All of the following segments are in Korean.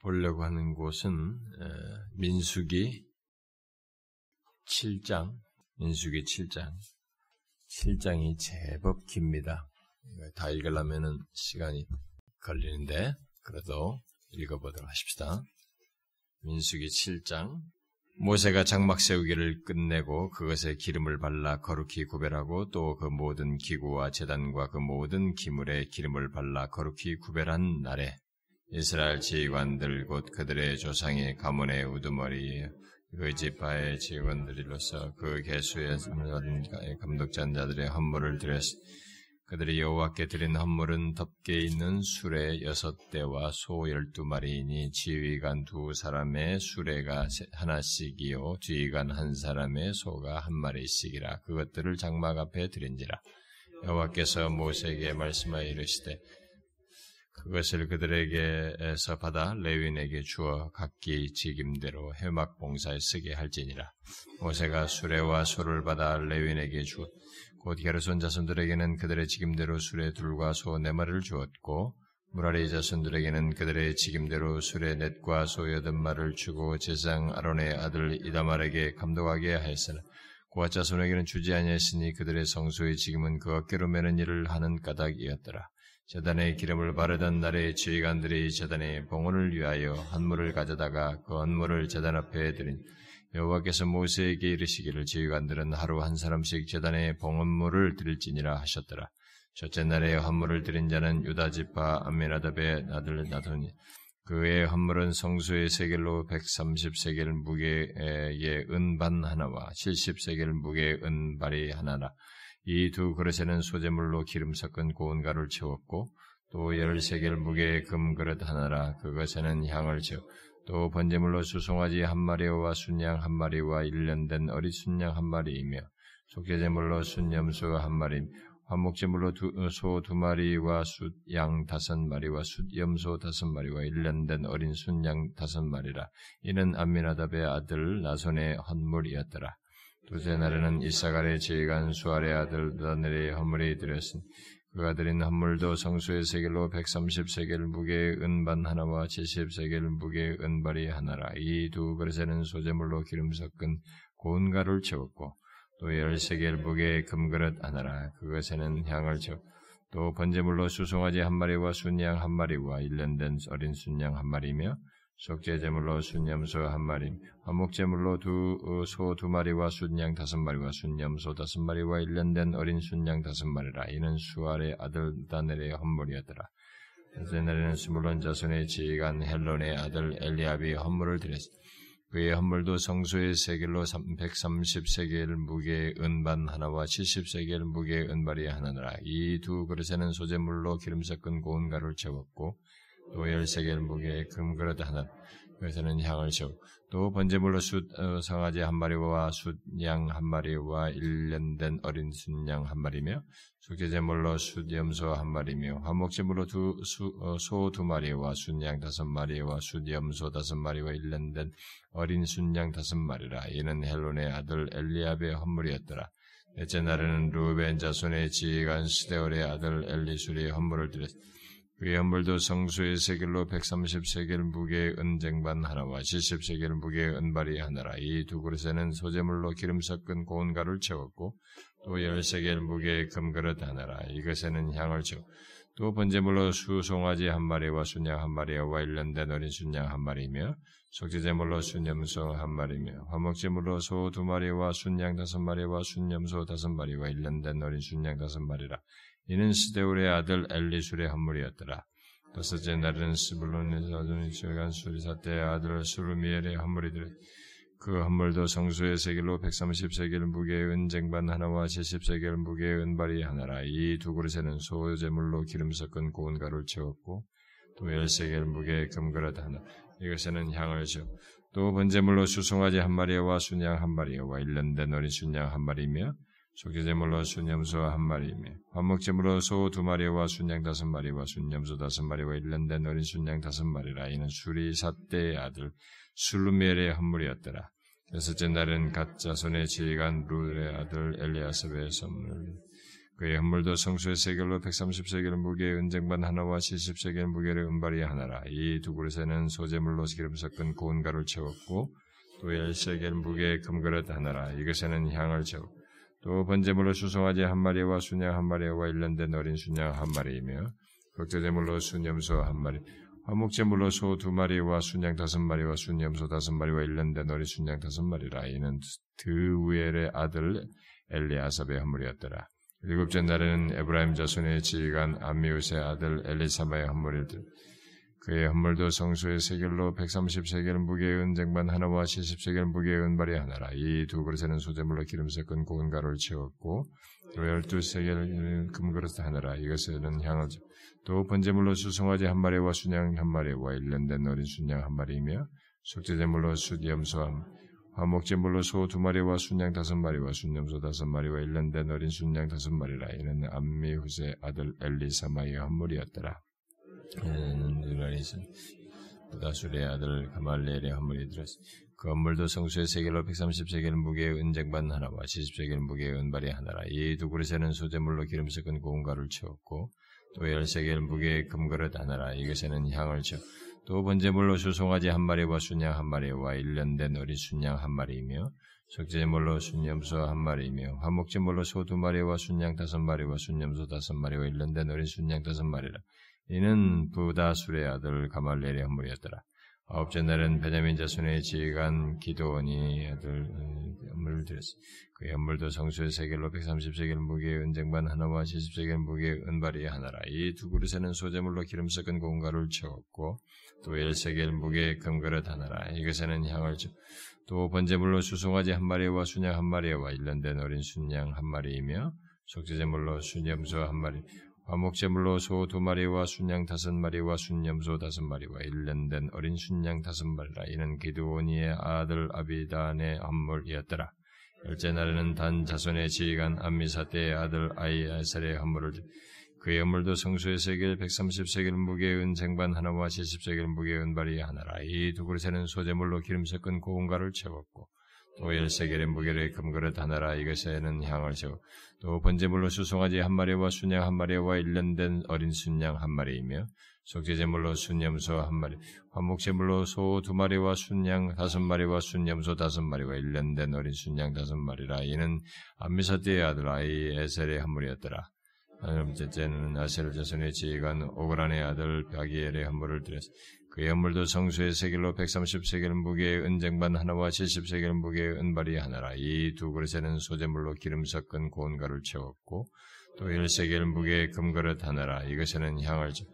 보려고 하는 곳은 민수기 7장, 민수기 7장. 7장이 제법 깁니다. 다 읽으려면 시간이 걸리는데 그래도 읽어보도록 하십시다. 민수기 7장 모세가 장막 세우기를 끝내고 그것에 기름을 발라 거룩히 구별하고 또 그 모든 기구와 재단과 그 모든 기물에 기름을 발라 거룩히 구별한 날에 이스라엘 지휘관들 곧 그들의 조상의 가문의 우두머리 그 지파의 지휘관들로서 그 개수의 감독자 자들의 헌물을 드렸 그들이 여호와께 드린 헌물은 덮개 있는 수레 여섯 대와 소 열두 마리이니 지휘관 두 사람의 수레가 하나씩이요 지휘관 한 사람의 소가 한 마리씩이라. 그것들을 장막 앞에 드린지라. 여호와께서 모세에게 말씀하여 이르시되 그것을 그들에게서 받아 레윈에게 주어 각기 직임대로 해막 봉사에 쓰게 할지니라. 모세가 수레와 소를 받아 레윈에게 주었. 곧 게르손 자손들에게는 그들의 직임대로 수레 둘과 소 네 마리를 주었고 무라리 자손들에게는 그들의 직임대로 수레 넷과 소 여덟 마리를 주고 제상 아론의 아들 이다말에게 감독하게 하였으나 고아 자손에게는 주지 아니했으니 그들의 성소의 직임은 그 어깨로 매는 일을 하는 까닭이었더라. 재단에 기름을 바르던 날에 지휘관들이 재단의 봉헌을 위하여 한물을 가져다가 그 헌물을 재단 앞에 드린 여호와께서 모세에게 이르시기를 지휘관들은 하루 한 사람씩 재단에 봉헌물을 드릴지니라 하셨더라. 첫째 날에 헌물을 드린 자는 유다 지파 암미나답의 아들 나돈이 그의 헌물은 성수의 세겔로 130세겔 무게의 은반 하나와 70세겔 무게의 은발이 하나라. 이 두 그릇에는 소재물로 기름 섞은 고운 가루를 채웠고 또 열세겔 무게의 금 그릇 하나라 그것에는 향을 채워 또 번제물로 수송아지 한 마리와 순양 한 마리와 일년된 어리 순양 한 마리이며 속죄제물로 순염소 한 마리 화목제물로 소 두 마리와 숫양 다섯 마리와 숫염소 다섯 마리와 일년된 어린 순양 다섯 마리라. 이는 암미나답의 아들 나손의 헌물이었더라 두째 날에는 이사갈의 지휘관 수알의 아들 다넬의 헌물이 드렸으니 그가 드린 헌물도 성수의 세겔로 130세겔 무게의 은반 하나와 70세겔 무게의 은발이 하나라. 이 두 그릇에는 소재물로 기름 섞은 고운 가루를 채웠고 또 10세겔 무게의 금그릇 하나라. 그것에는 향을 채웠고 또 번제물로 수송아지 한 마리와 순양 한 마리와 일년된 어린 순양 한 마리며 속죄제물로 순염소 한 마리, 화목제물로 두 소두 어, 마리와 순양 다섯 마리와 순염소 다섯 마리와 일년된 어린 순양 다섯 마리라. 이는 수알의 아들 다넬의 헌물이었더라. 날에는 스물론 자손의 지휘관 헬론의 아들 엘리압이 헌물을 드렸으 그의 헌물도 성소의 세겔로 130세겔 무게의 은반 하나와 70세겔 무게의 은발이 하나더라. 이 두 그릇에는 소재물로 기름 섞은 고운 가루를 채웠고 또 열세겔 무게의 금그릇 하나 그래서는 향을 채우고 또 번제물로 숫 어, 상아지 한 마리와 숫양 한 마리와 일년된 어린 순양 한 마리며 속죄제물로 숫염소 한 마리며 화목제물로 두소두 어, 마리와 순양 다섯 마리와 숫염소 다섯 마리와 일년된 어린 순양 다섯 마리라 이는 헬론의 아들 엘리압의 헌물이었더라. 넷째 날에는 루벤 자손의 지휘관 스데올의 아들 엘리술의 헌물을 드렸다. 헌물도 성수의 세겔로 130세겔 무게의 은쟁반 하나와 70세겔 무게의 은발이 하나라. 이 두 그릇에는 소재물로 기름 섞은 고운 가루를 채웠고 또 10세겔 무게의 금그릇 하나라. 이것에는 향을 채워 또 번제물로 수송아지 한 마리와 순양 한 마리와 일년된 어린 순양 한 마리며 속죄제물로 순염소 한 마리며 화목제물로 소 두 마리와 순양 다섯 마리와 순염소 다섯 마리와 일년된 어린 순양 다섯 마리라. 이는 스데울의 아들 엘리술의 헌물이었더라. 다섯째 날은 스불론에서 지간 수리사 때의 아들 수르미엘의 헌물이더라. 그 헌물도 성수의 세겔로 130세겔 무게의 은쟁반 하나와 70세겔 무게의 은발이 하나라. 이 두 그릇에는 소제물로 기름 섞은 고운 가루를 채웠고 또 10세겔 무게의 금그릇 하나. 이것에는 향을 줘. 또 번제물로 수송아지 한 마리와 순양 한 마리와 일년된 어린 순양 한 마리며 속죄제물로 순염소 한 마리이며 화목제물로 소 두 마리와 순양 다섯 마리와 순염소 다섯 마리와 일년된 어린 순양 다섯 마리라 이는 수리 사대의 아들 술루멜의 헌물이었더라. 여섯째 날은 가짜 손의 지휘관 루의 아들 엘리아섭의 선물 그의 헌물도 성수의 세겔로 130세겔 무게의 은쟁반 하나와 70세겔 무게의 은발이 하나라. 이 두 그릇에는 소재물로 기름 섞은 고운 가루를 채웠고 또 10세겔 무게의 금그릇 하나라. 이것에는 향을 채웠고 또 번제물로 수송아지 한 마리와 순양 한 마리와 일년된 어린 순양 한 마리이며 극제제물로 순염소 한 마리 화목제물로 소 두 마리와 순양 다섯 마리와 순염소 다섯 마리와 일년된 어린 순양 다섯 마리라. 이는 드우엘의 아들 엘리아삽의 헌물이었더라. 일곱째 날에는 에브라임 자손의 지휘관 암미우스의 아들 엘리사마의 헌물을 들 그의 헌물도 성소의 세겔로 130세겔 무게의 은쟁반 하나와 70세겔 무게의 은발이 하나라. 이 두 그릇에는 소재물로 기름 섞은 고운 가루를 채웠고 또 열두 세겔 금그릇 하나라. 이것에는 향을 또 번제물로 수송아지 한 마리와 순양 한 마리와 일년된 어린 순양 한 마리이며 속죄제물로 숫염소 한 화목제물로 소 두 마리와 순양 다섯 마리와 순염소 다섯 마리와 일년된 어린 순양 다섯 마리라 이는 암미후세 아들 엘리사마의 헌물이었더라. 부다술의 아들 가말레엘의 헌물이 들었으. 그 헌물도 성수의 세겔로 130세겔 무게의 은쟁반 하나와 70세겔 무게의 은발이 하나라. 이 두 그릇에는 소재물로 기름 섞은 고운 가루를 채웠고 또 열세겔 무게의 금그릇 하나라. 이것에는 향을 채워 또 번제물로 수송아지 한 마리와 순양 한 마리와 일년된 어린 순양 한 마리이며 속죄물로 순염소 한 마리이며 화목제물로 소 두 마리와 순양 다섯 마리와 순염소 다섯 마리와 일년된 어린 순양 다섯 마리라. 이는 부다술의 아들 가말레의 헌물이었더라. 아홉째 날은 베냐민 자손의 지휘관 기도원이 아들 헌물을 드렸어. 그의 헌물도 성수의 세겔로 130세겔 무게의 은쟁반 하나와 70세겔 무게의 은발이 하나라. 이 두 그릇에는 소재물로 기름 섞은 공가를 채웠고 또 1세겔 무게의 금그릇 하나라. 이것에는 향을 주. 또 번제물로 수송아지 한 마리와 순양 한 마리와 일년된 어린 순양 한 마리이며 속죄제물로 순염소 한 마리 화목제물로 소 두 마리와 순양 다섯 마리와 순염소 다섯 마리와 일년된 어린 순양 다섯 마리라 이는 기드오니의 아들 아비단의 헌물이었더라. 열째 날에는 단 자손의 지휘관 암미사 때의 아들 아이아살의 헌물을 그의 헌물도 성수의 세겔 130세겔 무게의 은쟁반 하나와 70세겔 무게의 은발이 하나라. 이 두 그릇에는 소재물로 기름 섞은 고운 가루를 채웠고 또 열세겔의 무게의 금그릇 하나라 이것에는 향을 채워 또 번제물로 수송아지 한 마리와 순양 한 마리와 일년된 어린 순양 한 마리이며 속죄제물로 순염소 한 마리, 화목제물로 소 두 마리와 순양 다섯 마리와 순염소 다섯 마리와 일년된 어린 순양 다섯 마리라 이는 암미사띠의 아들 아이 에셀의 한물이었더라. 첫째는 아셀 자손의 지휘관 오그란의 아들 바기엘의 한물을 드렸으 그의 헌물도 성수의 세겔로 130세겔 무게의 은쟁반 하나와 70세겔 무게의 은발이 하나라. 이 두 그릇에는 소재물로 기름 섞은 고운 가루를 채웠고 또 1세겔 무게의 금그릇 하나라. 이것에는 향을 줘.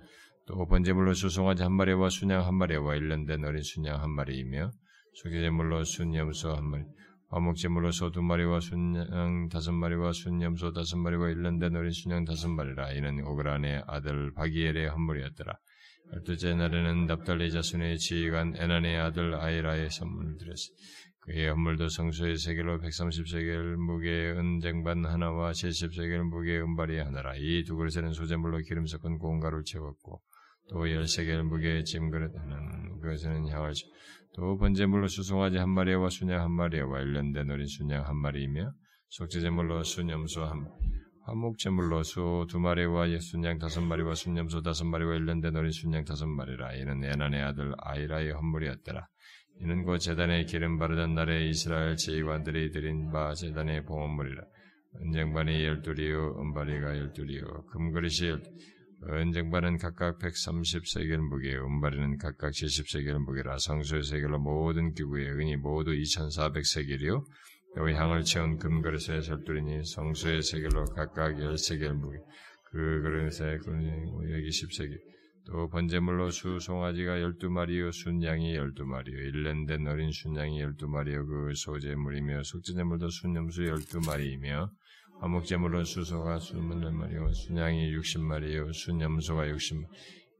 또 번제물로 수송아지 한 마리와 순양 한 마리와 일년된 어린 순양 한 마리이며 소개제물로 순염소 한 마리 화목제물로 소두 마리와 순양 다섯 마리와 순염소 다섯 마리와 일년된 어린 순양 다섯 마리라. 이는 오그란의 아들 바기엘의 헌물이었더라. 열두째 날에는 납달리 자손의 지휘관 에난의 아들 아이라의 선물을 드렸으. 그의 헌물도 성소의 세겔로 130세겔 무게의 은쟁반 하나와 70세겔 무게의 은발이 하나라. 이 두 그릇에는 소재물로 기름 섞은 가루를 채웠고 또 10세겔 무게의 짐그릇 하나는 그것에는 향을 또 번제물로 수송아지 한 마리와 순양 한 마리와 일년된 어린 순양 한 마리이며 속죄제물로 순염소 한 화목제물로 수 두 마리와 순양 다섯 마리와 순염소 다섯 마리와 일년된 어린 순양 다섯 마리라. 이는 에난의 아들 아이라의 헌물이었더라. 이는 곧 재단에 기름 바르던 날에 이스라엘 제의관들이 드린 바 재단의 봉헌물이라. 은쟁반이 열두리요, 은바리가 열두리요, 금그릇이 열 은쟁반은 각각 130세겔 무게, 은바리는 각각 70세겔 무게라 성소의 세겔로 모든 기구의 은이 모두 2400세겔이요. 여기 향을 채운 금그릇에 절두리니 성수의 세겔로 각각 열세겔 무게 그 그릇에 여기 십세겔 또 번제물로 수 송아지가 열두 마리요 순양이 열두 마리요 일년된 어린 순양이 열두 마리요 그 소제물이며 속죄제물도 순염수 열두 마리이며 화목제물로 수소가 스물네 마리요 순양이 육십 마리요 순염소가 육십 마리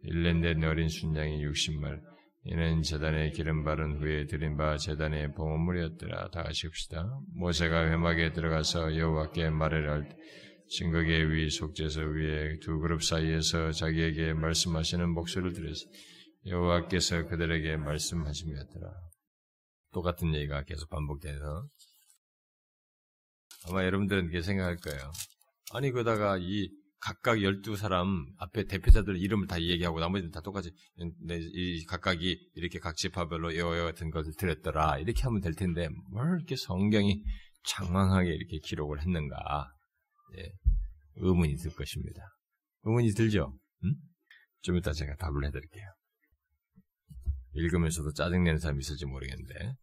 일년된 어린 순양이 육십 마리 이는 재단에 기름 바른 후에 드린 바 재단의 봉헌물이었더라. 다 읍시다. 모세가 회막에 들어가서 여호와께 말을 할때 증거계 위 속죄서 위에 두 그룹 사이에서 자기에게 말씀하시는 목소리를 들었어. 여호와께서 그들에게 말씀하심이었더라. 똑같은 얘기가 계속 반복돼서 아마 여러분들은 이렇게 생각할 거예요. 아니 그러다가 이 각각 열두 사람 앞에 대표자들 이름을 다 얘기하고 나머지는 다 똑같이 이 각각이 이렇게 각 지파별로 여여 같은 것을 드렸더라 이렇게 하면 될 텐데 뭘 이렇게 성경이 장황하게 이렇게 기록을 했는가 예, 의문이 들 것입니다. 의문이 들죠? 음? 좀 이따 제가 답을 해드릴게요. 읽으면서도 짜증내는 사람이 있을지 모르겠는데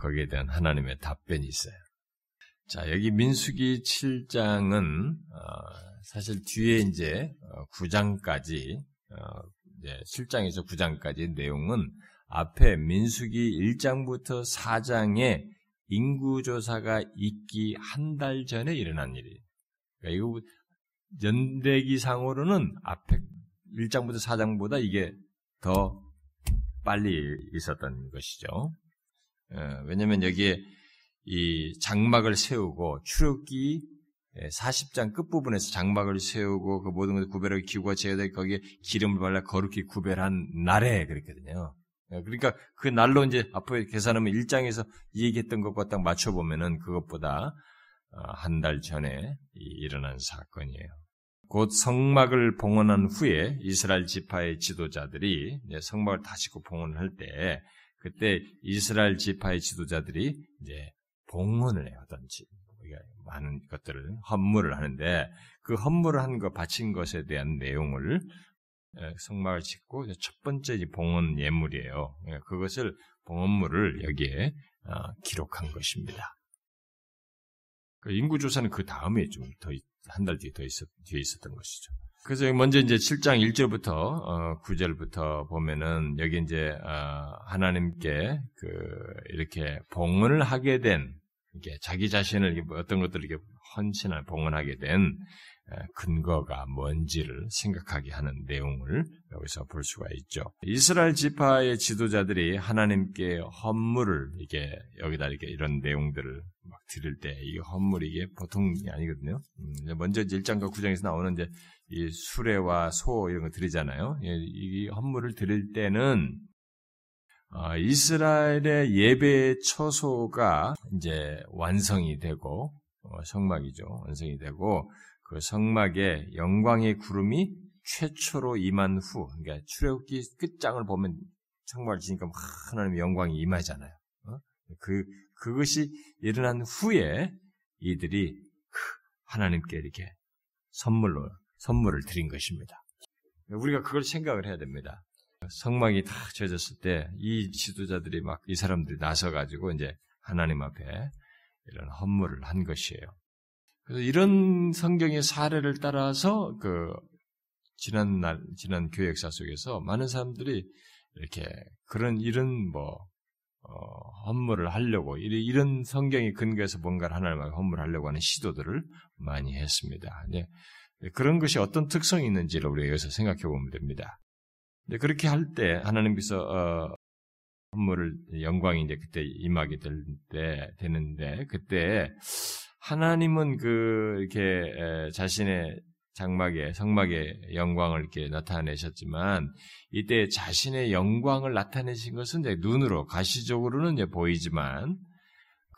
거기에 대한 하나님의 답변이 있어요. 자, 여기 민수기 7장은 어, 사실 뒤에 이제 9장까지 어, 어, 이제 7장에서 9장까지 내용은 앞에 민수기 1장부터 4장에 인구조사가 있기 한 달 전에 일어난 일이에요. 그러니까 이거 연대기상으로는 앞에 1장부터 4장보다 이게 더 빨리 있었던 것이죠. 왜냐면 여기에 이 장막을 세우고 출애굽기 40장 끝부분에서 장막을 세우고 그 모든 것을 구별하고 기구가 제어되 거기에 기름을 발라 거룩히 구별한 날에 그랬거든요. 그러니까 그 날로 이제 앞으로 계산하면 1장에서 얘기했던 것과 딱 맞춰보면은 그것보다 어, 한달 전에 일어난 사건이에요. 곧 성막을 봉헌한 후에 이스라엘 지파의 지도자들이 성막을 다시고 봉헌할 때 그때 이스라엘 지파의 지도자들이 이제 봉헌을 해요. 어떤지 많은 것들을 헌물을 하는데 그 헌물을 한거 바친 것에 대한 내용을 성막을 짓고 첫 번째 봉헌 예물이에요. 그것을 봉헌물을 여기에 어, 기록한 것입니다. 그 인구 조사는 그 다음에 좀 더 한 달 뒤에 더 있었, 뒤에 있었던 것이죠. 그래서 먼저 이제 7장 1절부터 어, 9절부터 보면은 여기 이제 어, 하나님께 그 이렇게 봉헌을 하게 된 이게 자기 자신을 어떤 것들을 헌신을 봉헌하게 된 근거가 뭔지를 생각하게 하는 내용을 여기서 볼 수가 있죠. 이스라엘 지파의 지도자들이 하나님께 헌물을 이게 여기다 이렇게 이런 내용들을 막 드릴 때 이게 헌물이 이게 보통이 아니거든요. 음, 먼저 1장과 9장에서 나오는 이제 이 수레와 소 이런 거 드리잖아요. 예, 이 헌물을 드릴 때는 어, 이스라엘의 예배 처소가 이제 완성이 되고 어, 성막이죠. 완성이 되고 그 성막에 영광의 구름이 최초로 임한 후, 그러니까 출애굽기 끝장을 보면 성막을 지니까 하나님의 영광이 임하잖아요. 어? 그 그것이 일어난 후에 이들이 하나님께 이렇게 선물로 선물을 드린 것입니다. 우리가 그걸 생각을 해야 됩니다. 성막이 다 젖었을 때 이 지도자들이 막 이 사람들이 나서 가지고 이제 하나님 앞에 이런 헌물을 한 것이에요. 그래서 이런 성경의 사례를 따라서 그 지난 날 지난 교회 역사 속에서 많은 사람들이 이렇게 그런 이런 뭐 어, 헌물을 하려고 이런 성경의 근거에서 뭔가를 하나님 앞에 헌물을 하려고 하는 시도들을 많이 했습니다. 네. 그런 것이 어떤 특성이 있는지를 우리가 여기서 생각해 보면 됩니다. 근데 그렇게 할 때 하나님께서 어, 선물을 영광이 이제 그때 임하게 될 때 되는데 그때 하나님은 그 이렇게 자신의 장막에 성막의 영광을 이렇게 나타내셨지만 이때 자신의 영광을 나타내신 것은 이제 눈으로 가시적으로는 이제 보이지만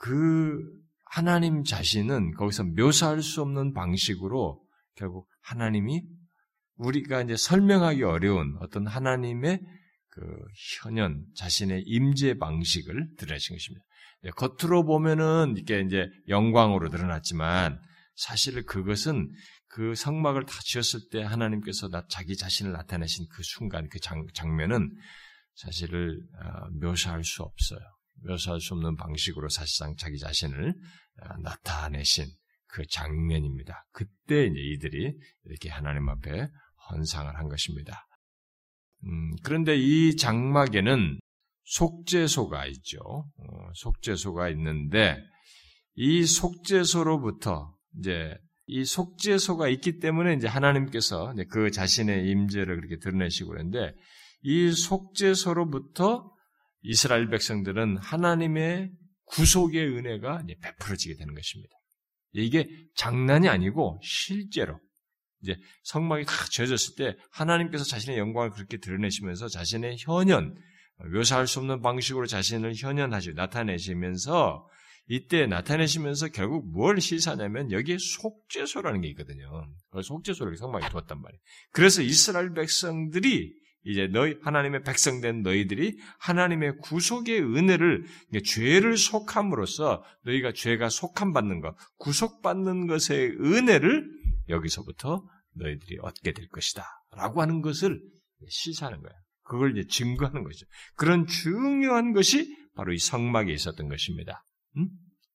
그 하나님 자신은 거기서 묘사할 수 없는 방식으로 결국 하나님이 우리가 이제 설명하기 어려운 어떤 하나님의 그 현현 자신의 임재 방식을 드러내신 것입니다. 네, 겉으로 보면은 이게 이제 영광으로 드러났지만 사실 그것은 그 성막을 다 지었을 때 하나님께서 자기 자신을 나타내신 그 순간 그 장, 장면은 사실을 어, 묘사할 수 없어요. 묘사할 수 없는 방식으로 사실상 자기 자신을 어, 나타내신 그 장면입니다. 그때 이제 이들이 이렇게 하나님 앞에 헌상을 한 것입니다. 음, 그런데 이 장막에는 속죄소가 있죠. 어, 속죄소가 있는데 이 속죄소로부터 이제 이 속죄소가 있기 때문에 이제 하나님께서 이제 그 자신의 임재를 그렇게 드러내시고 그러는데 이 속죄소로부터 이스라엘 백성들은 하나님의 구속의 은혜가 베풀어지게 되는 것입니다. 이게 장난이 아니고 실제로 이제 성막이 다 지어졌을 때 하나님께서 자신의 영광을 그렇게 드러내시면서 자신의 현현, 묘사할 수 없는 방식으로 자신을 현현하시 나타내시면서 이때 나타내시면서 결국 뭘 시사하냐면 여기에 속죄소라는 게 있거든요. 속죄소를 성막에 두었단 말이에요. 그래서 이스라엘 백성들이 이제 너희 하나님의 백성된 너희들이 하나님의 구속의 은혜를 죄를 속함으로써 너희가 죄가 속함 받는 것, 구속 받는 것의 은혜를 여기서부터 너희들이 얻게 될 것이다 라고 하는 것을 시사하는 거예요. 그걸 이제 증거하는 거죠. 그런 중요한 것이 바로 이 성막에 있었던 것입니다. 음?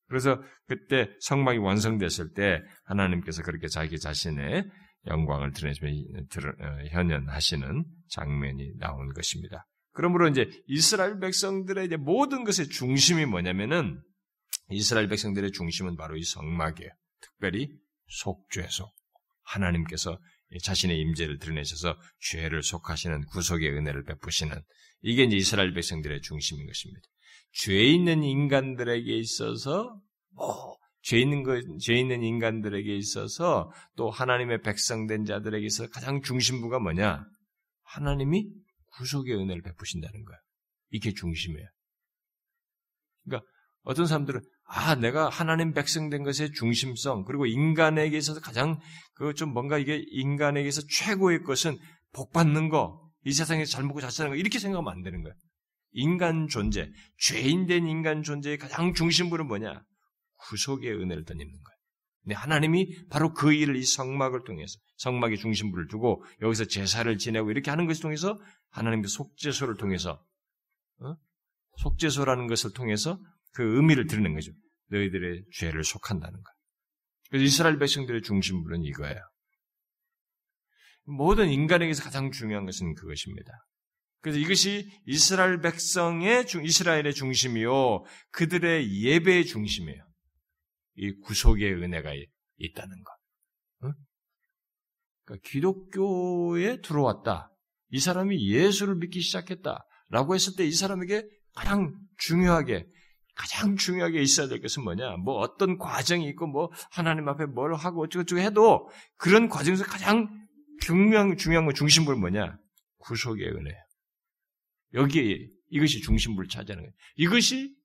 그래서 그때 성막이 완성됐을 때 하나님께서 그렇게 자기 자신의 영광을 드러내시며 어, 현현하시는 장면이 나온 것입니다. 그러므로 이제 이스라엘 백성들의 이제 모든 것의 중심이 뭐냐면은 이스라엘 백성들의 중심은 바로 이 성막이에요. 특별히 속죄소. 하나님께서 자신의 임재를 드러내셔서 죄를 속하시는 구속의 은혜를 베푸시는 이게 이제 이스라엘 백성들의 중심인 것입니다. 죄 있는 인간들에게 있어서 뭐, 죄 있는 것, 죄 있는 인간들에게 있어서 또 하나님의 백성된 자들에게 있어서 가장 중심부가 뭐냐? 하나님이 구속의 은혜를 베푸신다는 거야. 이게 중심이에요. 그러니까 어떤 사람들은 아 내가 하나님 백성된 것의 중심성 그리고 인간에게 있어서 가장 그 좀 뭔가 이게 인간에게 서 최고의 것은 복 받는 거, 이 세상에서 잘 먹고 잘 사는 거 이렇게 생각하면 안 되는 거야. 인간 존재, 죄인된 인간 존재의 가장 중심부는 뭐냐? 구속의 은혜를 던지는 거예요. 근데 하나님이 바로 그 일을 이 성막을 통해서 성막의 중심부를 두고 여기서 제사를 지내고 이렇게 하는 것을 통해서 하나님의 속죄소를 통해서 어? 속죄소라는 것을 통해서 그 의미를 드리는 거죠. 너희들의 죄를 속한다는 것. 그래서 이스라엘 백성들의 중심부는 이거예요. 모든 인간에게서 가장 중요한 것은 그것입니다. 그래서 이것이 이스라엘 백성의 이스라엘의 중심이요 그들의 예배의 중심이에요. 이 구속의 은혜가 있다는 것. 응? 그러니까 기독교에 들어왔다. 이 사람이 예수를 믿기 시작했다라고 했을 때 이 사람에게 가장 중요하게 가장 중요하게 있어야 될 것은 뭐냐? 뭐 어떤 과정이 있고 뭐 하나님 앞에 뭘 하고 어쩌고저쩌고 해도 그런 과정에서 가장 중요한 중요한 거 중심부는 뭐냐? 구속의 은혜. 여기에 이것이 중심부를 차지하는 거예요. 이것이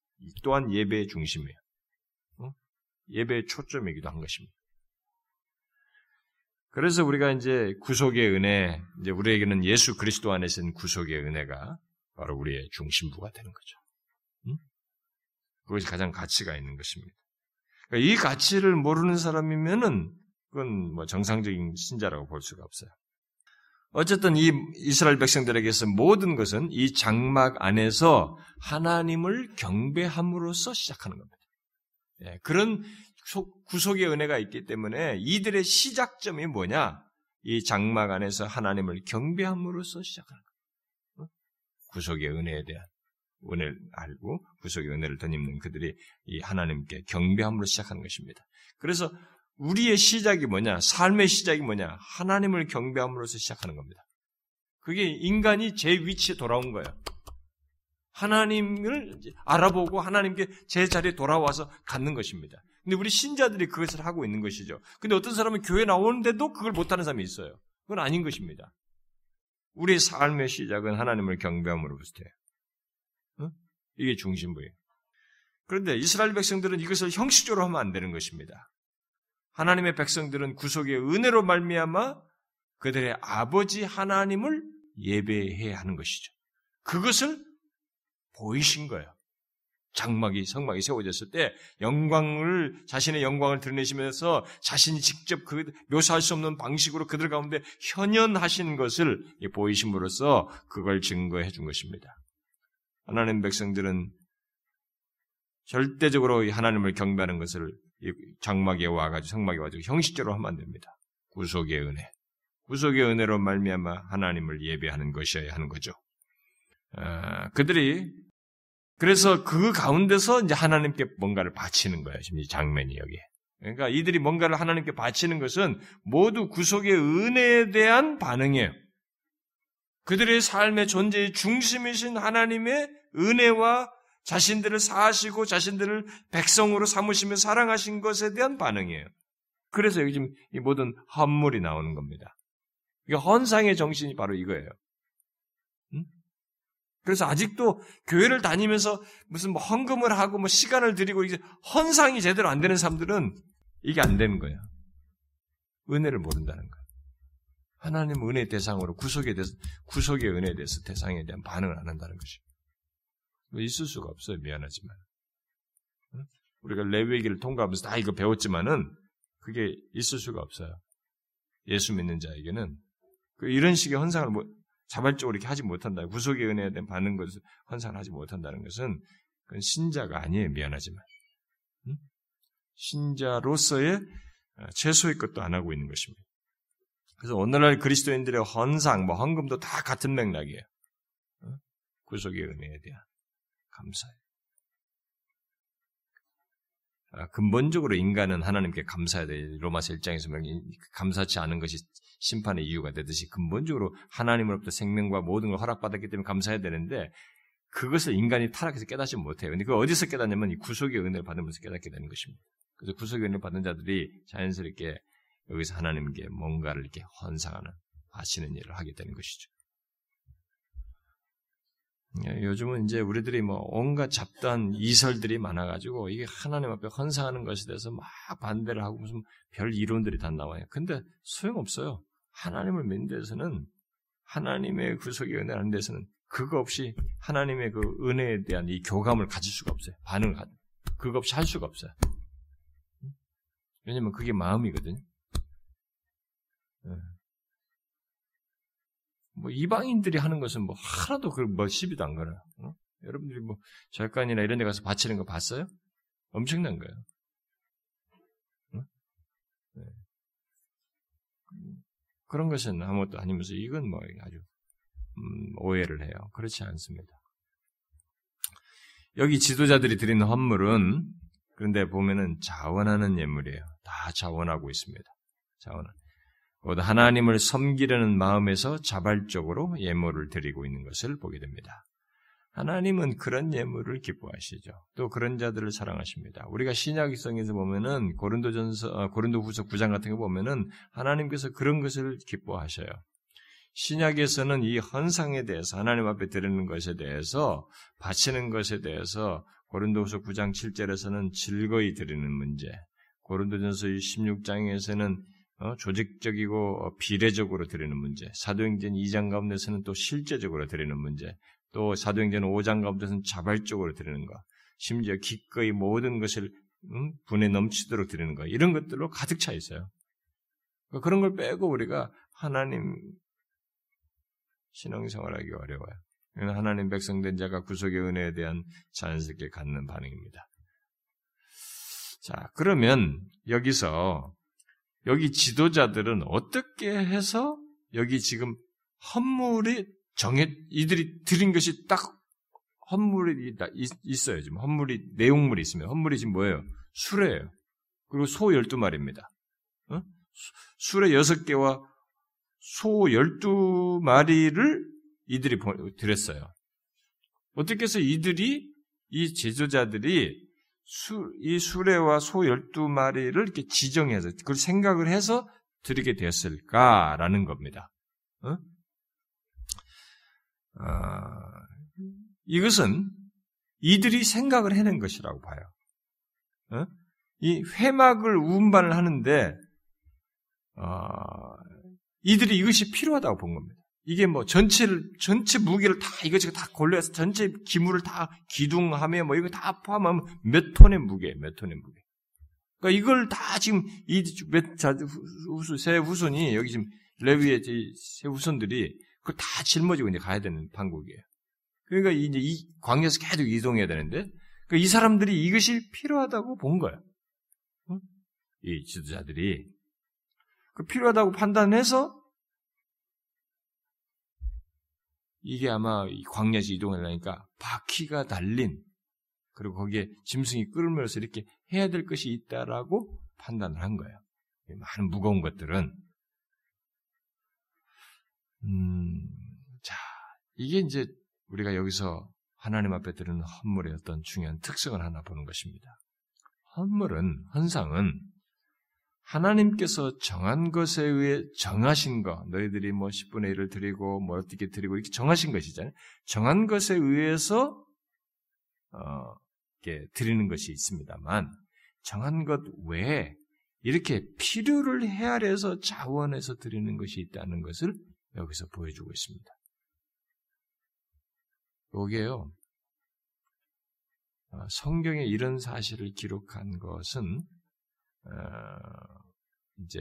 또한 예배의 중심이에요. 어? 예배의 초점이기도 한 것입니다. 그래서 우리가 이제 구속의 은혜, 이제 우리에게는 예수 그리스도 안에서 는 구속의 은혜가 바로 우리의 중심부가 되는 거죠. 응? 그것이 가장 가치가 있는 것입니다. 그러니까 이 가치를 모르는 사람이면은 그건 뭐 정상적인 신자라고 볼 수가 없어요. 어쨌든 이 이스라엘 백성들에게서 모든 것은 이 장막 안에서 하나님을 경배함으로써 시작하는 겁니다. 예, 그런 구속의 은혜가 있기 때문에 이들의 시작점이 뭐냐? 이 장막 안에서 하나님을 경배함으로써 시작하는 거예요. 어? 구속의 은혜에 대한 은혜를 알고 구속의 은혜를 덧입는 그들이 이 하나님께 경배함으로 시작하는 것입니다. 그래서 우리의 시작이 뭐냐? 삶의 시작이 뭐냐? 하나님을 경배함으로써 시작하는 겁니다. 그게 인간이 제 위치에 돌아온 거예요. 하나님을 알아보고 하나님께 제 자리에 돌아와서 갖는 것입니다. 근데 우리 신자들이 그것을 하고 있는 것이죠. 근데 어떤 사람은 교회 나오는데도 그걸 못하는 사람이 있어요. 그건 아닌 것입니다. 우리의 삶의 시작은 하나님을 경배함으로부터예요. 어? 이게 중심부예요. 그런데 이스라엘 백성들은 이것을 형식적으로 하면 안 되는 것입니다. 하나님의 백성들은 구속의 은혜로 말미암아 그들의 아버지 하나님을 예배해야 하는 것이죠. 그것을 보이신 거예요. 장막이 성막이 세워졌을 때 영광을 자신의 영광을 드러내시면서 자신이 직접 그 묘사할 수 없는 방식으로 그들 가운데 현현하신 것을 보이심으로써 그걸 증거해 준 것입니다. 하나님 백성들은 절대적으로 하나님을 경배하는 것을 장막에 와가지고 성막에 와가지고 형식적으로 하면 안 됩니다. 구속의 은혜, 구속의 은혜로 말미암아 하나님을 예배하는 것이어야 하는 거죠. 아, 그들이 그래서 그 가운데서 이제 하나님께 뭔가를 바치는 거예요. 지금 이 장면이 여기에. 그러니까 이들이 뭔가를 하나님께 바치는 것은 모두 구속의 은혜에 대한 반응이에요. 그들의 삶의 존재의 중심이신 하나님의 은혜와 자신들을 사하시고 자신들을 백성으로 삼으시며 사랑하신 것에 대한 반응이에요. 그래서 여기 지금 이 모든 헌물이 나오는 겁니다. 이게 헌상의 정신이 바로 이거예요. 응? 그래서 아직도 교회를 다니면서 무슨 뭐 헌금을 하고 뭐 시간을 들이고 이제 헌상이 제대로 안 되는 사람들은 이게 안 되는 거예요. 은혜를 모른다는 거예요. 하나님 은혜 대상으로 구속에 대해서 구속의 은혜에 대해서 대상에 대한 반응을 안 한다는 것이 뭐 있을 수가 없어요. 미안하지만 우리가 레위기를 통과하면서 다 이거 배웠지만은 그게 있을 수가 없어요. 예수 믿는 자에게는 그 이런 식의 헌상을 뭐 자발적으로 이렇게 하지 못한다. 구속의 은혜에 대한 받는 것을 헌상을 하지 못한다는 것은 그건 신자가 아니에요. 미안하지만 응? 신자로서의 어, 최소의 것도 안 하고 있는 것입니다. 그래서 오늘날 그리스도인들의 헌상, 뭐 헌금도 다 같은 맥락이에요. 구속의 은혜에 대한 감사예요. 아, 근본적으로 인간은 하나님께 감사해야 돼. 로마서 1장에서 감사치 않은 것이 심판의 이유가 되듯이 근본적으로 하나님으로부터 생명과 모든 걸 허락받았기 때문에 감사해야 되는데 그것을 인간이 타락해서 깨닫지 못해요. 근데 그 어디서 깨닫냐면 이 구속의 은혜를 받으면서 깨닫게 되는 것입니다. 그래서 구속의 은혜를 받은 자들이 자연스럽게 여기서 하나님께 뭔가를 이렇게 헌상하는 하시는 일을 하게 되는 것이죠. 예, 요즘은 이제 우리들이 뭐 온갖 잡다한 이설들이 많아가지고 이게 하나님 앞에 헌상하는 것에 대해서 막 반대를 하고 무슨 별 이론들이 다 나와요. 근데 소용없어요. 하나님을 믿는 데서는 하나님의 구속의 은혜를 하는 데서는 그거 없이 하나님의 그 은혜에 대한 이 교감을 가질 수가 없어요. 반응을 가 그거 없이 할 수가 없어요. 왜냐면 그게 마음이거든요. 예. 뭐 이방인들이 하는 것은 뭐 하나도 그뭐 시비도 안 걸어요. 어? 여러분들이 뭐 절간이나 이런 데 가서 바치는 거 봤어요? 엄청난 거예요. 어? 네. 그런 것은 아무것도 아니면서 이건 뭐 아주 음, 오해를 해요. 그렇지 않습니다. 여기 지도자들이 드리는 헌물은 그런데 보면은 자원하는 예물이에요. 다 자원하고 있습니다. 자원은. 곧 하나님을 섬기려는 마음에서 자발적으로 예물을 드리고 있는 것을 보게 됩니다. 하나님은 그런 예물을 기뻐하시죠. 또 그런 자들을 사랑하십니다. 우리가 신약성에서 보면은 고린도전서 어, 고린도후서 9장 같은 거 보면은 하나님께서 그런 것을 기뻐하셔요. 신약에서는 이 헌상에 대해서 하나님 앞에 드리는 것에 대해서 바치는 것에 대해서 고린도후서 9장 7절에서는 즐거이 드리는 문제, 고린도전서 16장에서는 어, 조직적이고 어, 비례적으로 드리는 문제, 사도행전 2장 가운데서는 또 실제적으로 드리는 문제, 또 사도행전 5장 가운데서는 자발적으로 드리는 것, 심지어 기꺼이 모든 것을 음, 분에 넘치도록 드리는 것, 이런 것들로 가득 차 있어요. 그러니까 그런 걸 빼고 우리가 하나님 신앙생활하기 어려워요. 하나님 백성된 자가 구속의 은혜에 대한 자연스럽게 갖는 반응입니다. 자, 그러면 여기서 여기 지도자들은 어떻게 해서 여기 지금 헌물이 정해 이들이 드린 것이 딱 헌물이 있어요. 지금 헌물이 내용물이 있으면 헌물이 지금 뭐예요? 수레예요. 그리고 소 12마리입니다. 어? 수레 6개와 소 12마리를 이들이 드렸어요. 어떻게 해서 이들이 이 제조자들이 수, 이 수레와 소 12마리를 이렇게 지정해서, 그걸 생각을 해서 드리게 되었을까라는 겁니다. 어? 어, 이것은 이들이 생각을 해낸 것이라고 봐요. 어? 이 회막을 운반을 하는데, 어, 이들이 이것이 필요하다고 본 겁니다. 이게 뭐 전체를 전체 무게를 다 이것저것 다 골려서 전체 기물을 다 기둥하며 뭐 이거 다 포함하면 몇 톤의 무게, 몇 톤의 무게. 그러니까 이걸 다 지금 이몇 후수 세 후손이 여기 지금 레위의 세 후손들이 그걸 다 짊어지고 이제 가야 되는 판국이에요. 그러니까 이제 이 광야에서 계속 이동해야 되는데 그러니까 이 사람들이 이것이 필요하다고 본 거예요. 이 지도자들이 그 필요하다고 판단해서 이게 아마 광야지 이동하려니까 바퀴가 달린 그리고 거기에 짐승이 끌면서 이렇게 해야 될 것이 있다라고 판단을 한 거예요. 많은 무거운 것들은 음, 자 이게 이제 우리가 여기서 하나님 앞에 드리는 헌물의 어떤 중요한 특성을 하나 보는 것입니다. 헌물은 헌상은 하나님께서 정한 것에 의해 정하신 것, 너희들이 뭐 10분의 1을 드리고 뭐 어떻게 드리고 이렇게 정하신 것이잖아요. 정한 것에 의해서 어, 이렇게 드리는 것이 있습니다만 정한 것 외에 이렇게 필요를 헤아려서 자원해서 드리는 것이 있다는 것을 여기서 보여주고 있습니다. 여기에요. 어, 성경에 이런 사실을 기록한 것은 어, 이제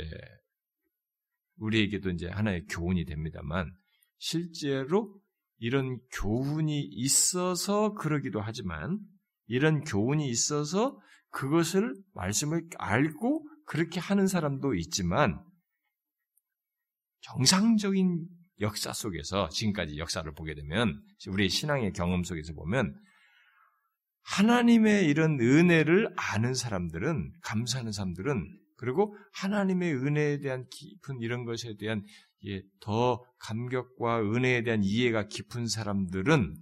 우리에게도 이제 하나의 교훈이 됩니다만 실제로 이런 교훈이 있어서 그러기도 하지만 이런 교훈이 있어서 그것을 말씀을 알고 그렇게 하는 사람도 있지만 정상적인 역사 속에서 지금까지 역사를 보게 되면 우리의 신앙의 경험 속에서 보면 하나님의 이런 은혜를 아는 사람들은 감사하는 사람들은 그리고 하나님의 은혜에 대한 깊은 이런 것에 대한 더 감격과 은혜에 대한 이해가 깊은 사람들은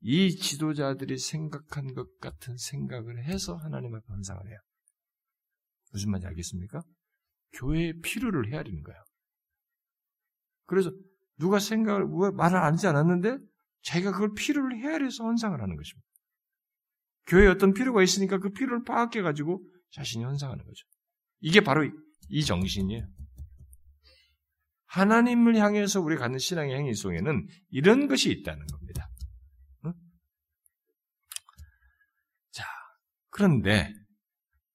이 지도자들이 생각한 것 같은 생각을 해서 하나님 앞에 헌상을 해요. 무슨 말인지 알겠습니까? 교회의 필요를 헤아리는 거예요. 그래서 누가 생각을 왜 말을 안 하지 않았는데 자기가 그걸 필요를 헤아려서 헌상을 하는 것입니다. 교회에 어떤 필요가 있으니까 그 필요를 파악해 가지고 자신이 헌상하는 거죠. 이게 바로 이 정신이에요. 하나님을 향해서 우리가 갖는 신앙의 행위 속에는 이런 것이 있다는 겁니다. 응? 자, 그런데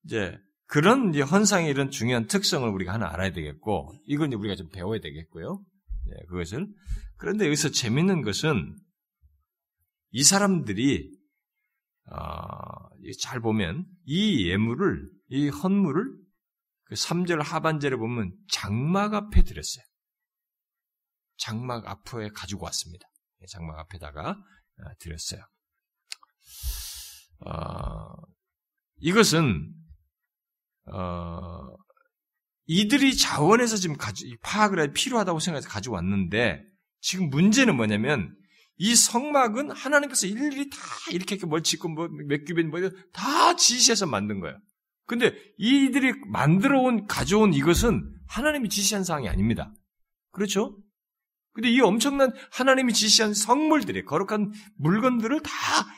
이제 그런 이제 헌상의 이런 중요한 특성을 우리가 하나 알아야 되겠고, 이걸 이제 우리가 좀 배워야 되겠고요. 네, 그것을. 그런데 여기서 재밌는 것은 이 사람들이 어, 잘 보면 이 예물을 이 헌물을 그 3절 하반절에 보면 장막 앞에 드렸어요. 장막 앞에 가지고 왔습니다. 네, 장막 앞에다가 어, 드렸어요. 어, 이것은 어, 이들이 자원해서 지금 가지, 파악을 해 필요하다고 생각해서 가져왔는데 지금 문제는 뭐냐면 이 성막은 하나님께서 일일이 다 이렇게 뭘 짓고 뭐몇 규빗 뭐다 지시해서 만든 거예요. 근데 이들이 만들어 온 가져온 이것은 하나님이 지시한 사항이 아닙니다. 그렇죠? 근데 이 엄청난 하나님이 지시한 성물들이 거룩한 물건들을 다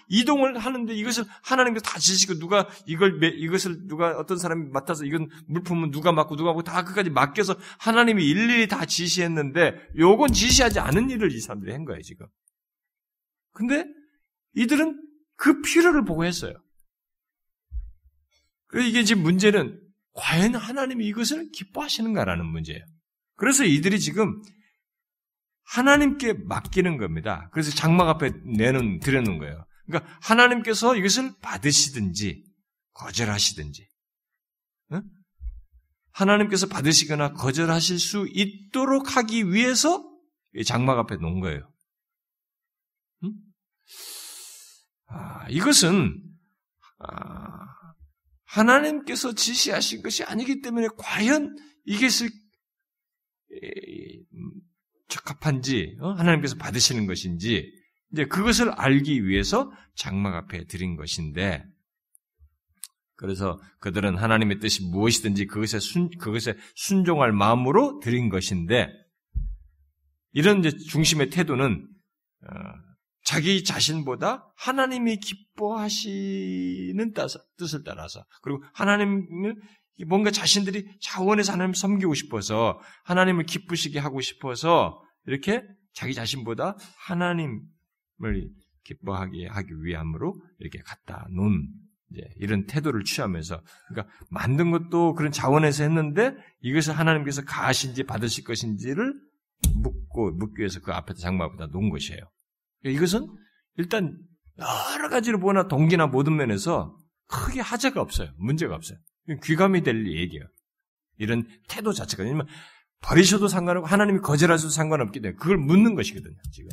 이동을 하는데 이것을 하나님께서 다 지시고 누가 이걸 이것을 누가 어떤 사람이 맡아서 이건 물품은 누가 맡고 누가 맡고 다 그까지 맡겨서 하나님이 일일이 다 지시했는데 요건 지시하지 않은 일을 이 사람들이 한 거예요 지금. 근데 이들은 그 필요를 보고 했어요. 그래서 이게 지금 문제는 과연 하나님이 이것을 기뻐하시는가라는 문제예요. 그래서 이들이 지금 하나님께 맡기는 겁니다. 그래서 장막 앞에 내는 드려놓은 거예요. 그러니까 하나님께서 이것을 받으시든지 거절하시든지 응? 하나님께서 받으시거나 거절하실 수 있도록 하기 위해서 장막 앞에 놓은 거예요. 응? 아, 이것은 아, 하나님께서 지시하신 것이 아니기 때문에 과연 이것을 적합한지 어? 하나님께서 받으시는 것인지 이제 그것을 알기 위해서 장막 앞에 드린 것인데 그래서 그들은 하나님의 뜻이 무엇이든지 그것에 순 그것에 순종할 마음으로 드린 것인데 이런 이제 중심의 태도는 어, 자기 자신보다 하나님이 기뻐하시는 뜻을 따라서 그리고 하나님을 뭔가 자신들이 자원해서 하나님 섬기고 싶어서 하나님을 기쁘시게 하고 싶어서 이렇게 자기 자신보다 하나님을 기뻐하게 하기 위함으로 이렇게 갖다 놓은 이런 태도를 취하면서 그러니까 만든 것도 그런 자원에서 했는데 이것을 하나님께서 가하신지 받으실 것인지를 묻고 묻기 위해서 그 앞에다 장마보다 놓은 것이에요. 이것은 일단 여러 가지로 보나 동기나 모든 면에서 크게 하자가 없어요. 문제가 없어요. 귀감이 될 얘기예요. 이런 태도 자체가. 왜냐면 버리셔도 상관없고 하나님이 거절하셔도 상관없기 때문에 그걸 묻는 것이거든요. 지금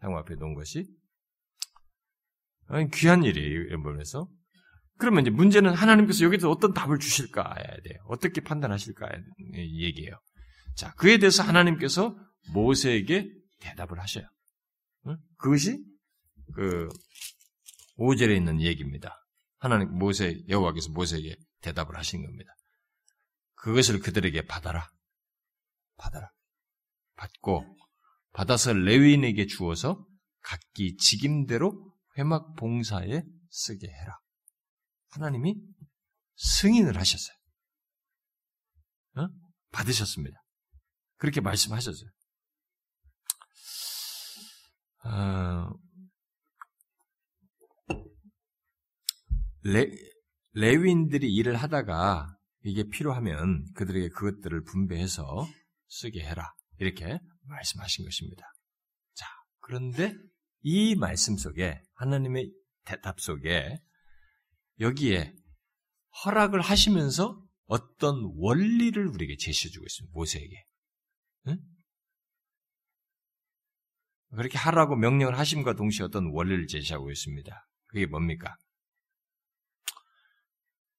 상호 앞에 놓은 것이 귀한 일이에요. 면에서. 그러면 이제 문제는 하나님께서 여기서 어떤 답을 주실까야 돼요. 어떻게 판단하실까 얘기예요. 자, 그에 대해서 하나님께서 모세에게 대답을 하셔요. 그것이 그 5절에 있는 얘기입니다. 하나님 모세 여호와께서 모세에게 대답을 하신 겁니다. 그것을 그들에게 받아라. 받아라. 받고 받아서 레위인에게 주어서 각기 직임대로 회막 봉사에 쓰게 해라. 하나님이 승인을 하셨어요. 어? 받으셨습니다. 그렇게 말씀하셨어요. 어, 레, 레윈들이 일을 하다가 이게 필요하면 그들에게 그것들을 분배해서 쓰게 해라. 이렇게 말씀하신 것입니다. 자, 그런데 이 말씀 속에, 하나님의 대답 속에, 여기에 허락을 하시면서 어떤 원리를 우리에게 제시해주고 있습니다. 모세에게. 응? 그렇게 하라고 명령을 하심과 동시에 어떤 원리를 제시하고 있습니다. 그게 뭡니까?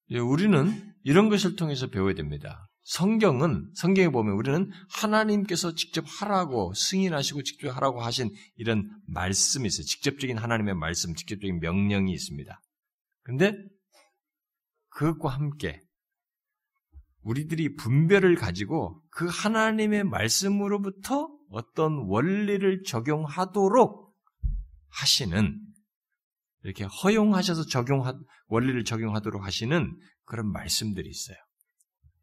예, 우리는 이런 것을 통해서 배워야 됩니다. 성경은 성경에 보면 우리는 하나님께서 직접 하라고 승인하시고 직접 하라고 하신 이런 말씀이 있어요. 직접적인 하나님의 말씀, 직접적인 명령이 있습니다. 근데 그것과 함께 우리들이 분별을 가지고 그 하나님의 말씀으로부터 어떤 원리를 적용하도록 하시는 이렇게 허용하셔서 적용하 원리를 적용하도록 하시는 그런 말씀들이 있어요.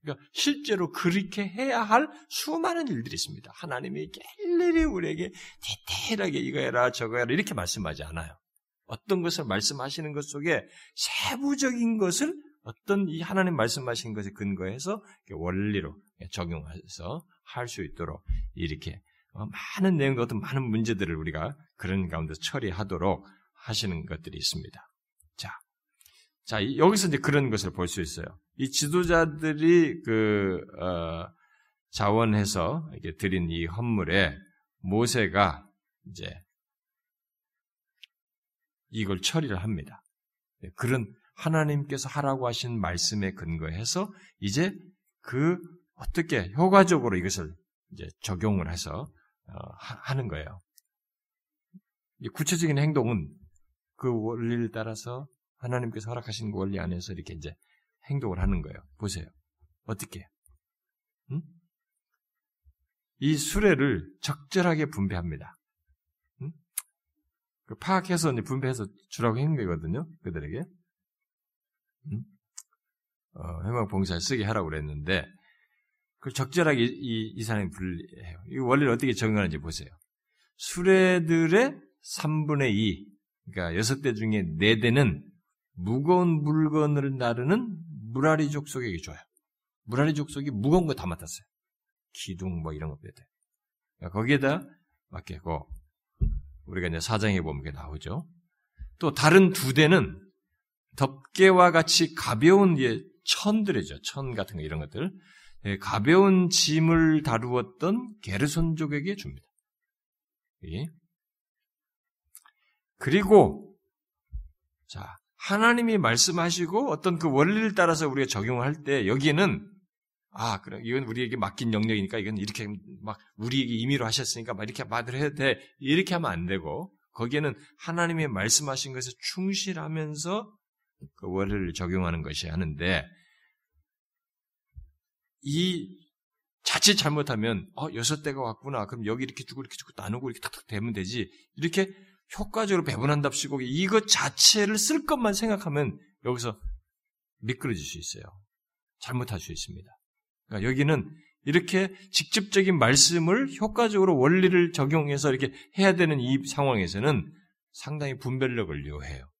그러니까 실제로 그렇게 해야 할 수많은 일들이 있습니다. 하나님이 일일이 우리에게 디테일하게 이거 해라 저거 해라 이렇게 말씀하지 않아요. 어떤 것을 말씀하시는 것 속에 세부적인 것을 어떤 이 하나님 말씀하신 것에 근거해서 원리로 적용해서 할 수 있도록 이렇게 많은 내용과 어떤 많은 문제들을 우리가 그런 가운데 처리하도록 하시는 것들이 있습니다. 자, 자 여기서 이제 그런 것을 볼 수 있어요. 이 지도자들이 그 어, 자원해서 이렇게 드린 이 헌물에 모세가 이제 이걸 처리를 합니다. 네, 그런 하나님께서 하라고 하신 말씀에 근거해서 이제 그 어떻게 효과적으로 이것을 이제 적용을 해서 어, 하는 거예요. 구체적인 행동은 그 원리를 따라서 하나님께서 허락하신 그 원리 안에서 이렇게 이제 행동을 하는 거예요. 보세요. 어떻게? 응? 이 수레를 적절하게 분배합니다. 응? 그 파악해서 분배해서 주라고 한 거거든요. 그들에게. 응? 어, 해방 봉사에 쓰게 하라고 그랬는데, 그 적절하게 이, 이 사람이 분리해요. 이 원리를 어떻게 적용하는지 보세요. 수레들의 3분의 2, 그러니까 6대 중에 4대는 무거운 물건을 나르는 무라리 족속에게 줘요. 무라리 족속이 무거운 거 다 맡았어요. 기둥 뭐 이런 것들. 그러니까 거기에다 맡기고 우리가 이제 사장에 보면 게 나오죠. 또 다른 두 대는 덮개와 같이 가벼운 예, 천들이죠. 천 같은 거 이런 것들. 예, 가벼운 짐을 다루었던 게르손족에게 줍니다. 예. 그리고 자 하나님이 말씀하시고 어떤 그 원리를 따라서 우리가 적용할 때 여기에는 아, 그럼 이건 우리에게 맡긴 영역이니까 이건 이렇게 막 우리에게 임의로 하셨으니까 막 이렇게 말을 해도 돼. 이렇게 하면 안 되고 거기에는 하나님의 말씀하신 것에 충실하면서 그 원리를 적용하는 것이 하는데 이 자칫 잘못하면 어 여섯 대가 왔구나. 그럼 여기 이렇게 주고 이렇게 주고 나누고 이렇게 탁탁 대면 되지. 이렇게 효과적으로 배분한답시고 이것 자체를 쓸 것만 생각하면 여기서 미끄러질 수 있어요. 잘못할 수 있습니다. 그러니까 여기는 이렇게 직접적인 말씀을 효과적으로 원리를 적용해서 이렇게 해야 되는 이 상황에서는 상당히 분별력을 요해요.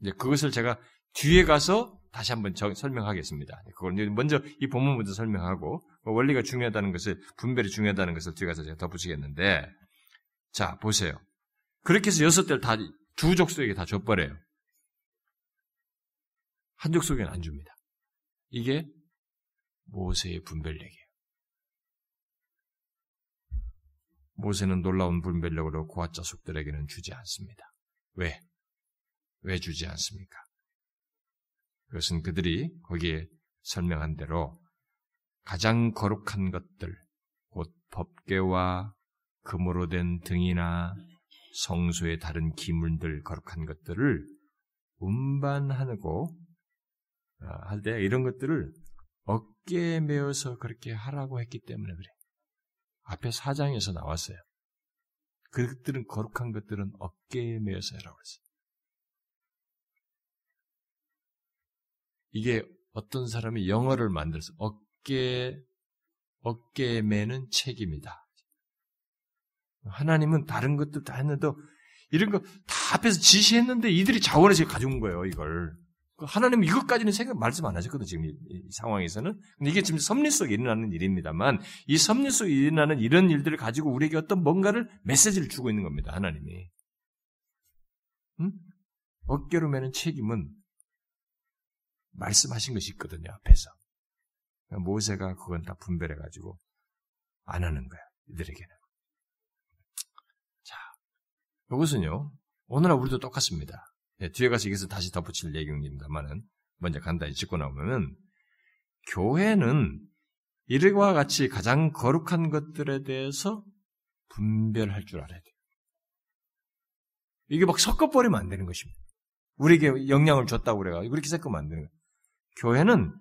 이제 그것을 제가 뒤에 가서 다시 한번 설명하겠습니다. 그걸 먼저 이 본문부터 설명하고 원리가 중요하다는 것을 분별이 중요하다는 것을 뒤에 가서 제가 덧붙이겠는데 자 보세요. 그렇게 해서 여섯 대를 다 두 족속에게 다 줘버려요. 한 족속에는 안 줍니다. 이게 모세의 분별력이에요. 모세는 놀라운 분별력으로 고아 자속들에게는 주지 않습니다. 왜? 왜 주지 않습니까? 그것은 그들이 거기에 설명한 대로 가장 거룩한 것들, 곧 법계와 금으로 된 등이나 성소의 다른 기물들 거룩한 것들을 운반하고 아, 할때 이런 것들을 어깨에 메어서 그렇게 하라고 했기 때문에 그래. 앞에 사장에서 나왔어요. 그것들은 거룩한 것들은 어깨에 메어서 해라고 했어요. 이게 어떤 사람이 영어를 만들어서 어깨 어깨에 매는 책임이다. 하나님은 다른 것도 다 했는데도 이런 거 다 앞에서 지시했는데 이들이 자원해서 가져온 거예요, 이걸. 하나님은 이것까지는 생각, 말씀 안 하셨거든, 지금 이, 이, 상황에서는. 근데 이게 지금 섭리 속에 일어나는 일입니다만, 이 섭리 속에 일어나는 이런 일들을 가지고 우리에게 어떤 뭔가를 메시지를 주고 있는 겁니다, 하나님이. 응? 어깨로 매는 책임은 말씀하신 것이 있거든요, 앞에서. 모세가 그건 다 분별해가지고 안 하는 거야, 이들에게는. 자, 이것은요, 오늘날 우리도 똑같습니다. 네, 뒤에 가서 이것을 다시 덧붙일 내용입니다만은, 먼저 간단히 짚고 나오면은, 교회는 이와 같이 가장 거룩한 것들에 대해서 분별할 줄 알아야 돼요. 이게 막 섞어버리면 안 되는 것입니다. 우리에게 영향을 줬다고 그래가 그렇게 섞으면 안 되는 거예요. 교회는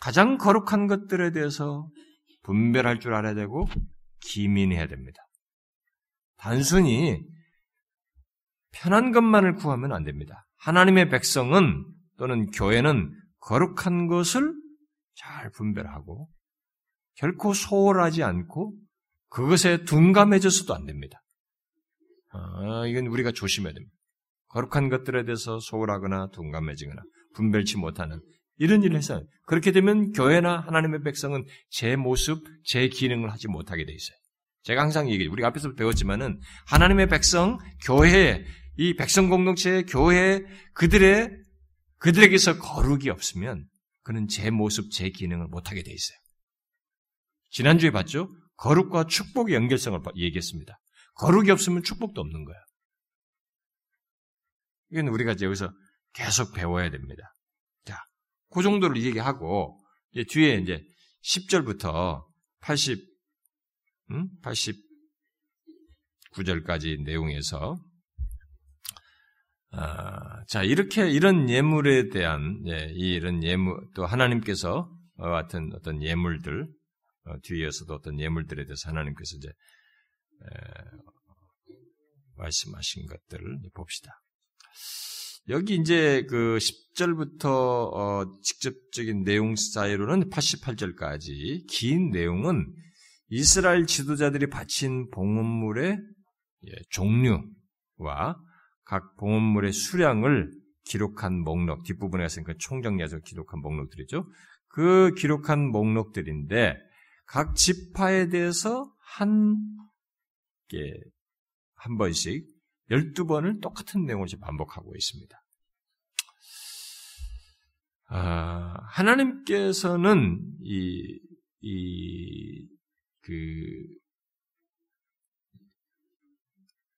가장 거룩한 것들에 대해서 분별할 줄 알아야 되고 기민해야 됩니다. 단순히 편한 것만을 구하면 안 됩니다. 하나님의 백성은 또는 교회는 거룩한 것을 잘 분별하고 결코 소홀하지 않고 그것에 둔감해져서도 안 됩니다. 아, 이건 우리가 조심해야 됩니다. 거룩한 것들에 대해서 소홀하거나 둔감해지거나 분별치 못하는 이런 일을 해서 그렇게 되면 교회나 하나님의 백성은 제 모습, 제 기능을 하지 못하게 돼 있어요. 제가 항상 얘기해요. 우리가 앞에서 배웠지만은 하나님의 백성, 교회, 이 백성 공동체의 교회 그들의 그들에게서 거룩이 없으면 그는 제 모습, 제 기능을 못하게 돼 있어요. 지난주에 봤죠? 거룩과 축복의 연결성을 얘기했습니다. 거룩이 없으면 축복도 없는 거야. 이건 우리가 이제 여기서 계속 배워야 됩니다. 그 정도를 얘기하고 이제 뒤에 이제 10절부터 80 음? 89절까지 내용에서 아, 자 이렇게 이런 예물에 대한 예, 이런 예물 또 하나님께서 어, 같은 어떤 예물들 어, 뒤에서도 어떤 예물들에 대해서 하나님께서 이제 에, 말씀하신 것들을 봅시다. 여기 이제 그 10절부터 어 직접적인 내용 사이로는 88절까지 긴 내용은 이스라엘 지도자들이 바친 봉헌물의 예, 종류와 각 봉헌물의 수량을 기록한 목록 뒷부분에 가서 그 총정리해서 기록한 목록들이죠. 그 기록한 목록들인데 각 지파에 대해서 한, 한 번씩 12번을 똑같은 내용을 반복하고 있습니다. 아, 하나님께서는 이, 이, 그,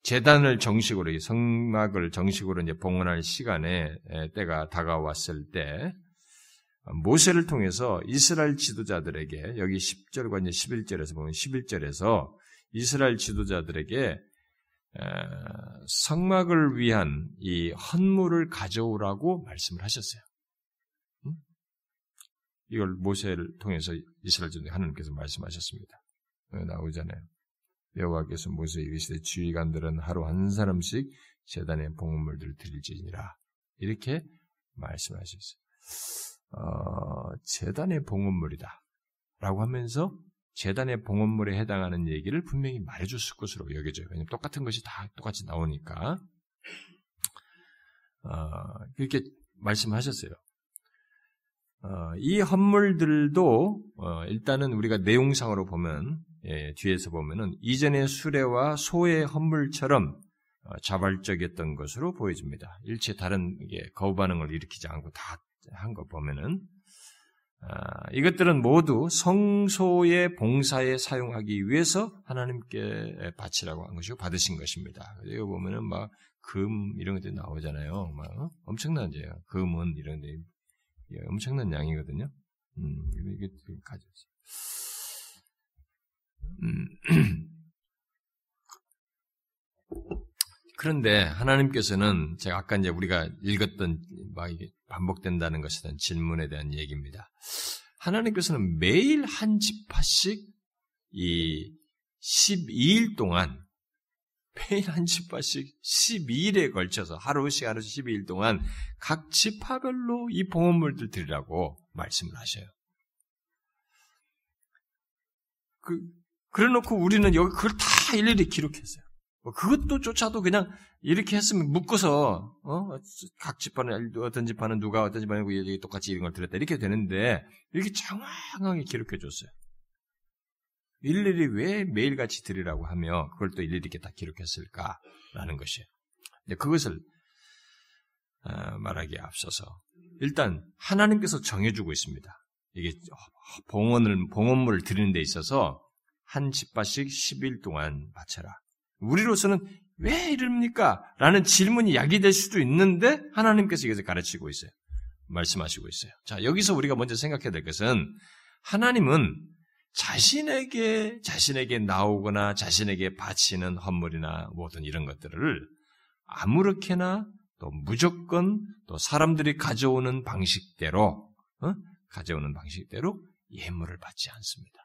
재단을 정식으로, 성막을 정식으로 이제 봉헌할 시간에 때가 다가왔을 때, 모세를 통해서 이스라엘 지도자들에게, 여기 10절과 이제 11절에서 보면 11절에서 이스라엘 지도자들에게 성막을 위한 이 헌물을 가져오라고 말씀을 하셨어요. 이걸 모세를 통해서 이스라엘 전 하나님께서 말씀하셨습니다. 나오잖아요. 여호와께서 모세에 이르시되 주의관들은 하루 한 사람씩 재단에 봉헌물들을 드릴지니라 이렇게 말씀하셨어요. 어, 재단의 봉헌물이다 라고 하면서 재단의 봉헌물에 해당하는 얘기를 분명히 말해줬을 것으로 여겨져요. 왜냐하면 똑같은 것이 다 똑같이 나오니까 어, 그렇게 말씀하셨어요. 어, 이 헌물들도 어, 일단은 우리가 내용상으로 보면 예, 뒤에서 보면은 이전의 수레와 소의 헌물처럼 어, 자발적이었던 것으로 보여집니다. 일체 다른 거부 반응을 일으키지 않고 다 한 거 보면은 아, 이것들은 모두 성소의 봉사에 사용하기 위해서 하나님께 바치라고 한 것이고 받으신 것입니다. 여기 보면은 막 금 이런 것들이 나오잖아요. 막 엄청나죠. 금은 이런 데 예, 엄청난 양이거든요. 음, 이게 가졌어. 음. 그런데 하나님께서는 제가 아까 이제 우리가 읽었던 막 이게 반복된다는 것에 대한 질문에 대한 얘기입니다. 하나님께서는 매일 한 지파씩 이 12일 동안 매일 한 지파씩 12일에 걸쳐서 하루씩 하루씩 12일 동안 각 지파별로 이 봉헌물들 드리라고 말씀을 하셔요. 그, 그래 놓고 우리는 여기 그걸 다 일일이 기록했어요. 뭐 그것도 조차도 그냥 이렇게 했으면 묶어서 어? 각 집안은 어떤 집안은 누가 어떤 집안이고 똑같이 이런 걸 드렸다 이렇게 되는데 이렇게 정확하게 기록해 줬어요. 일일이 왜 매일같이 드리라고 하며 그걸 또 일일이 이렇게 다 기록했을까라는 것이에요. 근데 그것을 어, 말하기에 앞서서 일단 하나님께서 정해주고 있습니다. 이게 봉헌을 봉헌물을 드리는 데 있어서 한 집바씩 10일 동안 바쳐라. 우리로서는 왜 이럽니까? 라는 질문이 야기될 수도 있는데 하나님께서 이것을 가르치고 있어요. 말씀하시고 있어요. 자, 여기서 우리가 먼저 생각해야 될 것은 하나님은 자신에게 자신에게 나오거나 자신에게 바치는 헌물이나 모든 이런 것들을 아무렇게나 또 무조건 또 사람들이 가져오는 방식대로 어? 가져오는 방식대로 예물을 받지 않습니다.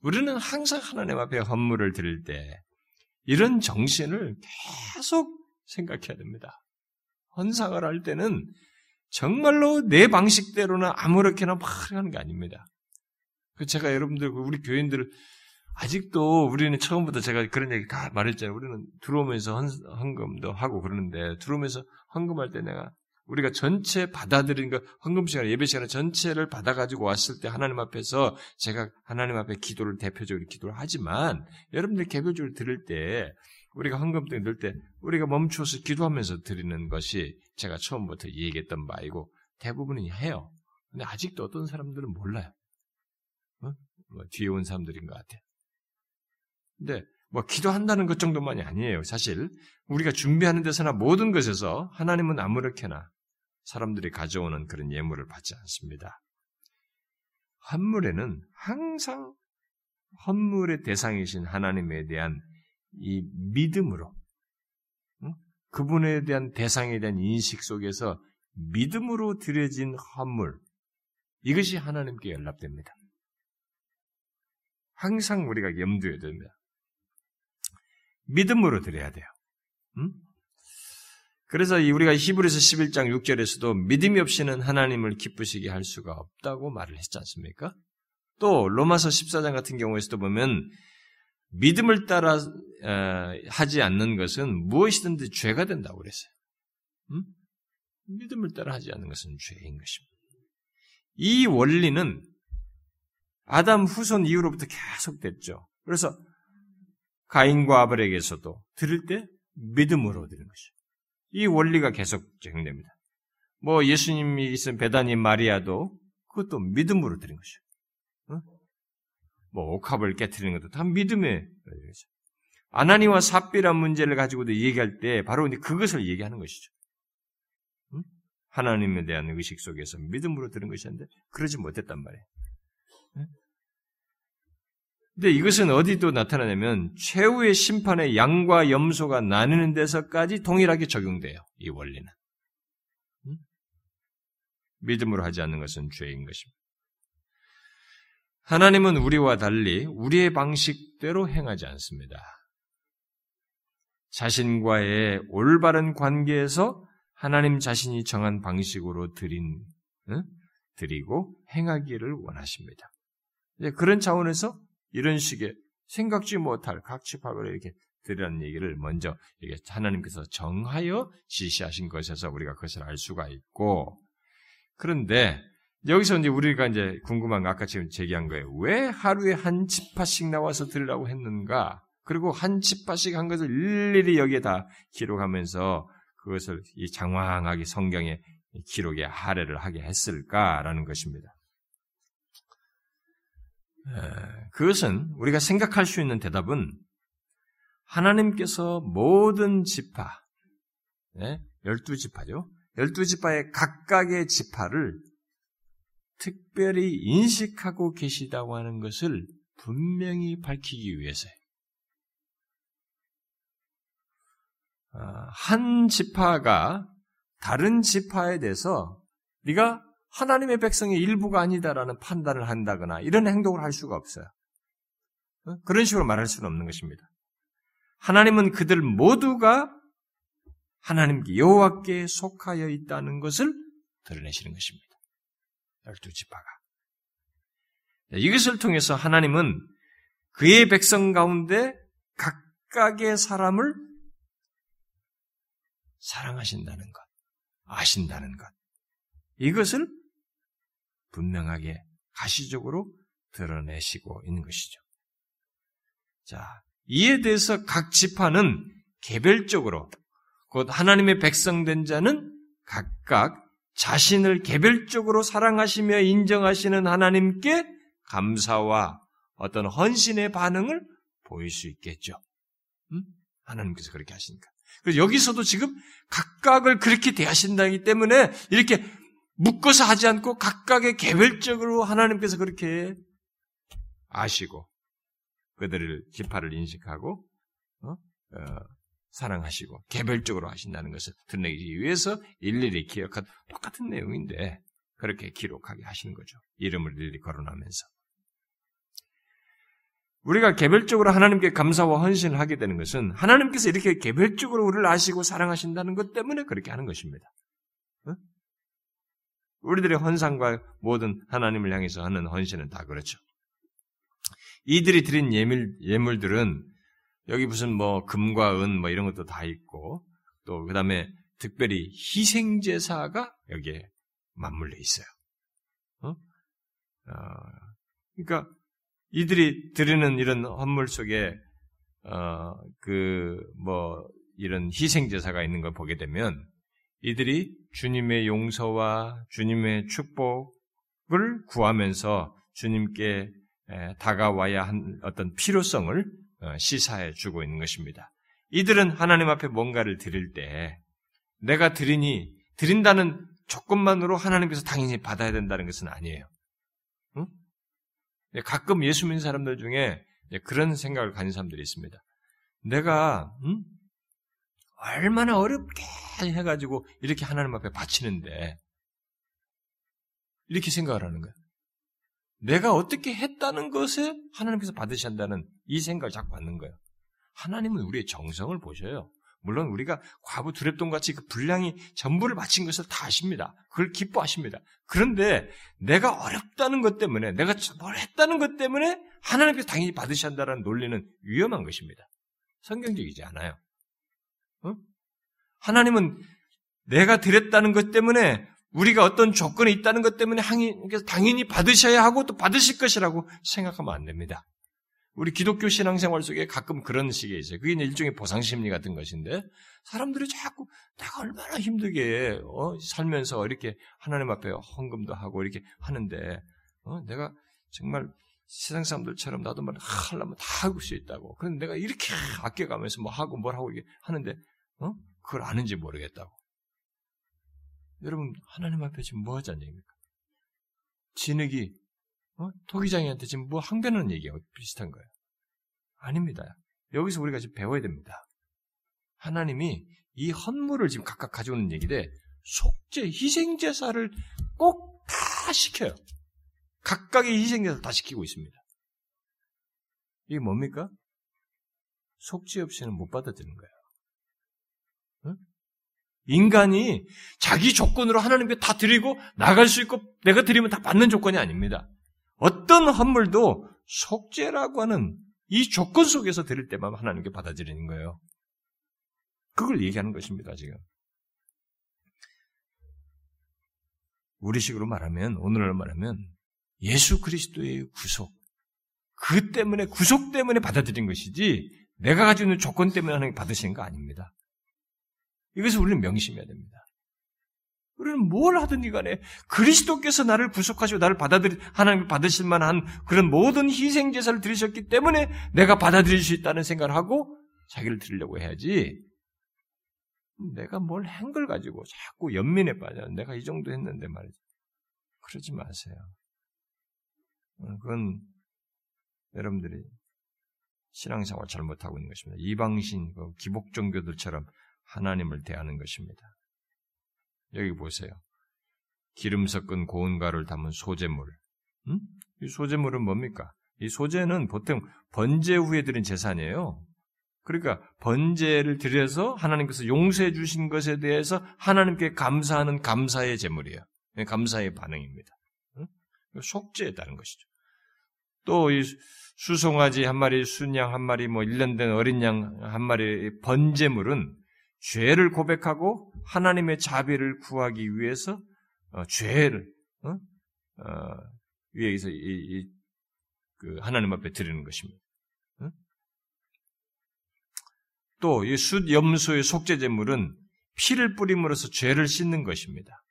우리는 항상 하나님 앞에 헌물을 드릴 때 이런 정신을 계속 생각해야 됩니다. 헌상을 할 때는 정말로 내 방식대로나 아무렇게나 막 하는 게 아닙니다. 그 제가 여러분들, 그 우리 교인들, 아직도 우리는 처음부터 제가 그런 얘기 다 말했잖아요. 우리는 들어오면서 헌, 헌금도 하고 그러는데, 들어오면서 헌금할 때 내가 우리가 전체 받아들인 것, 헌금 시간, 예배 시간 전체를 받아가지고 왔을 때 하나님 앞에서 제가 하나님 앞에 기도를 대표적으로 기도를 하지만 여러분들 개별적으로 들을 때 우리가 헌금 때 넣을 때 우리가 멈추어서 기도하면서 드리는 것이 제가 처음부터 얘기했던 바이고 대부분은 해요. 근데 아직도 어떤 사람들은 몰라요. 어? 뭐 뒤에 온 사람들인 것 같아요. 근데 뭐 기도한다는 것 정도만이 아니에요. 사실 우리가 준비하는 데서나 모든 것에서 하나님은 아무렇게나 사람들이 가져오는 그런 예물을 받지 않습니다. 헌물에는 항상 헌물의 대상이신 하나님에 대한 이 믿음으로 그분에 대한 대상에 대한 인식 속에서 믿음으로 드려진 헌물 이것이 하나님께 연락됩니다. 항상 우리가 염두에 둡니다. 믿음으로 드려야 돼요. 음? 그래서 우리가 히브리서 11장 6절에서도 믿음이 없이는 하나님을 기쁘시게 할 수가 없다고 말을 했지 않습니까? 또 로마서 14장 같은 경우에서도 보면 믿음을 따라 어, 하지 않는 것은 무엇이든지 죄가 된다고 그랬어요. 음? 믿음을 따라 하지 않는 것은 죄인 것입니다. 이 원리는 아담 후손 이후로부터 계속됐죠. 그래서 가인과 아벨에게서도 들을 때 믿음으로 드는 것이죠. 이 원리가 계속 적용됩니다. 뭐 예수님이 있은 베다니 마리아도 그것도 믿음으로 드린 것이죠. 어? 뭐 옥합을 깨뜨리는 것도 다 믿음의 거죠. 아나니와 삽비란 문제를 가지고도 얘기할 때 바로 그것을 얘기하는 것이죠. 응? 하나님에 대한 의식 속에서 믿음으로 들은 것이었는데 그러지 못했단 말이에요. 근데 이것은 어디도 나타나냐면 최후의 심판의 양과 염소가 나뉘는 데서까지 동일하게 적용돼요. 이 원리는. 믿음으로 하지 않는 것은 죄인 것입니다. 하나님은 우리와 달리 우리의 방식대로 행하지 않습니다. 자신과의 올바른 관계에서 하나님 자신이 정한 방식으로 드린, 드리고 행하기를 원하십니다. 그런 차원에서 이런 식의 생각지 못할 각취파를 이렇게 드리라는 얘기를 먼저 이게 하나님께서 정하여 지시하신 것에서 우리가 그것을 알 수가 있고 그런데 여기서 이제 우리가 이제 궁금한 거 아까 지금 제기한 거예요. 왜 하루에 한 지파씩 나와서 들으라고 했는가? 그리고 한 지파씩 한 것을 일일이 여기에 다 기록하면서 그것을 이 장황하게 성경에 기록에 할애를 하게 했을까라는 것입니다. 그것은 우리가 생각할 수 있는 대답은 하나님께서 모든 지파, 열두 지파죠. 열두 지파의 각각의 지파를 특별히 인식하고 계시다고 하는 것을 분명히 밝히기 위해서요. 아, 한 지파가 다른 지파에 대해서 네가 하나님의 백성의 일부가 아니다라는 판단을 한다거나 이런 행동을 할 수가 없어요. 어? 그런 식으로 말할 수는 없는 것입니다. 하나님은 그들 모두가 하나님께 여호와께 속하여 있다는 것을 드러내시는 것입니다. 열두 지파가 이것을 통해서 하나님은 그의 백성 가운데 각각의 사람을 사랑하신다는 것, 아신다는 것, 이것을 분명하게 가시적으로 드러내시고 있는 것이죠. 자, 이에 대해서 각 지파는 개별적으로 곧 하나님의 백성된 자는 각각 자신을 개별적으로 사랑하시며 인정하시는 하나님께 감사와 어떤 헌신의 반응을 보일 수 있겠죠. 음? 하나님께서 그렇게 하시니까. 그래서 여기서도 지금 각각을 그렇게 대하신다기 때문에 이렇게 묶어서 하지 않고 각각의 개별적으로 하나님께서 그렇게 아시고 그들을 지파를 인식하고 어? 어, 사랑하시고 개별적으로 하신다는 것을 드러내기 위해서 일일이 기억한 똑같은 내용인데 그렇게 기록하게 하시는 거죠. 이름을 일일이 거론하면서. 우리가 개별적으로 하나님께 감사와 헌신을 하게 되는 것은 하나님께서 이렇게 개별적으로 우리를 아시고 사랑하신다는 것 때문에 그렇게 하는 것입니다. 어? 우리들의 헌상과 모든 하나님을 향해서 하는 헌신은 다 그렇죠. 이들이 드린 예물, 예물들은 여기 무슨 뭐 금과 은 뭐 이런 것도 다 있고 또 그 다음에 특별히 희생 제사가 여기에 맞물려 있어요. 어? 어, 그러니까 이들이 드리는 이런 헌물 속에 어, 그 뭐 이런 희생 제사가 있는 걸 보게 되면 이들이 주님의 용서와 주님의 축복을 구하면서 주님께 다가와야 한 어떤 필요성을 어, 시사해 주고 있는 것입니다. 이들은 하나님 앞에 뭔가를 드릴 때 내가 드리니 드린다는 조건만으로 하나님께서 당연히 받아야 된다는 것은 아니에요. 응? 가끔 예수 믿는 사람들 중에 그런 생각을 가진 사람들이 있습니다. 내가 응? 얼마나 어렵게 해가지고 이렇게 하나님 앞에 바치는데 이렇게 생각을 하는 거야. 내가 어떻게 했다는 것에 하나님께서 받으셔야 한다는 이 생각을 자꾸 받는 거예요. 하나님은 우리의 정성을 보셔요. 물론 우리가 과부 두랩돈 같이 그 분량이 전부를 바친 것을 다 아십니다. 그걸 기뻐하십니다. 그런데 내가 어렵다는 것 때문에 내가 뭘 했다는 것 때문에 하나님께서 당연히 받으셔야 한다는 논리는 위험한 것입니다. 성경적이지 않아요. 어? 하나님은 내가 드렸다는 것 때문에 우리가 어떤 조건이 있다는 것 때문에 당연히 받으셔야 하고 또 받으실 것이라고 생각하면 안 됩니다. 우리 기독교 신앙생활 속에 가끔 그런 식의 있어요. 그게 일종의 보상심리 같은 것인데 사람들이 자꾸 내가 얼마나 힘들게 어, 살면서 이렇게 하나님 앞에 헌금도 하고 이렇게 하는데 어, 내가 정말 세상 사람들처럼 나도 말 하려면 다 하고 수 있다고. 그런데 내가 이렇게 아껴가면서 뭐 하고 뭘 하고 이게 하는데 어? 그걸 아는지 모르겠다고. 여러분 하나님 앞에 지금 뭐 하자는 얘기입니까? 진흙이 어? 토기장이한테 지금 뭐 항변하는 얘기하고 비슷한 거예요. 아닙니다. 여기서 우리가 지금 배워야 됩니다. 하나님이 이 헌물을 지금 각각 가져오는 얘기인데 속죄, 희생제사를 꼭 다 시켜요. 각각의 희생제사를 다 시키고 있습니다. 이게 뭡니까? 속죄 없이는 못 받아들이는 거예요. 인간이 자기 조건으로 하나님께 다 드리고 나갈 수 있고 내가 드리면 다 받는 조건이 아닙니다. 어떤 헌물도 속죄라고 하는 이 조건 속에서 드릴 때만 하나님께 받아들이는 거예요. 그걸 얘기하는 것입니다, 지금. 우리식으로 말하면, 오늘날 말하면, 예수 그리스도의 구속. 그 때문에, 구속 때문에 받아들인 것이지, 내가 가지고 있는 조건 때문에 하나님 받으시는 거 아닙니다. 이것을 우리는 명심해야 됩니다. 우리는 뭘 하든지 간에 그리스도께서 나를 구속하시고 나를 받아들이 하나님 받으실 만한 그런 모든 희생 제사를 드리셨기 때문에 내가 받아들일 수 있다는 생각을 하고 자기를 드리려고 해야지. 내가 뭘 한 걸 가지고 자꾸 연민에 빠져. 내가 이 정도 했는데 말이죠. 그러지 마세요. 어, 그건 여러분들이 신앙생활 잘못하고 있는 것입니다. 이방신, 그 기복 종교들처럼 하나님을 대하는 것입니다. 여기 보세요. 기름 섞은 고운 가루를 담은 소재물. 음? 이 소재물은 뭡니까? 이 소재는 보통 번제 후에 드린 제사이에요. 그러니까 번제를 드려서 하나님께서 용서해 주신 것에 대해서 하나님께 감사하는 감사의 제물이에요. 네, 감사의 반응입니다. 속죄에 따른 것이죠. 또 이 수송아지 한 마리, 순양 한 마리, 뭐 1년 된 어린 양 한 마리 번제물은 죄를 고백하고 하나님의 자비를 구하기 위해서 어, 죄를 어? 어, 위해서 이, 이, 그 하나님 앞에 드리는 것입니다. 어? 또이 숫 염소의 속죄 제물은 피를 뿌림으로써 죄를 씻는 것입니다.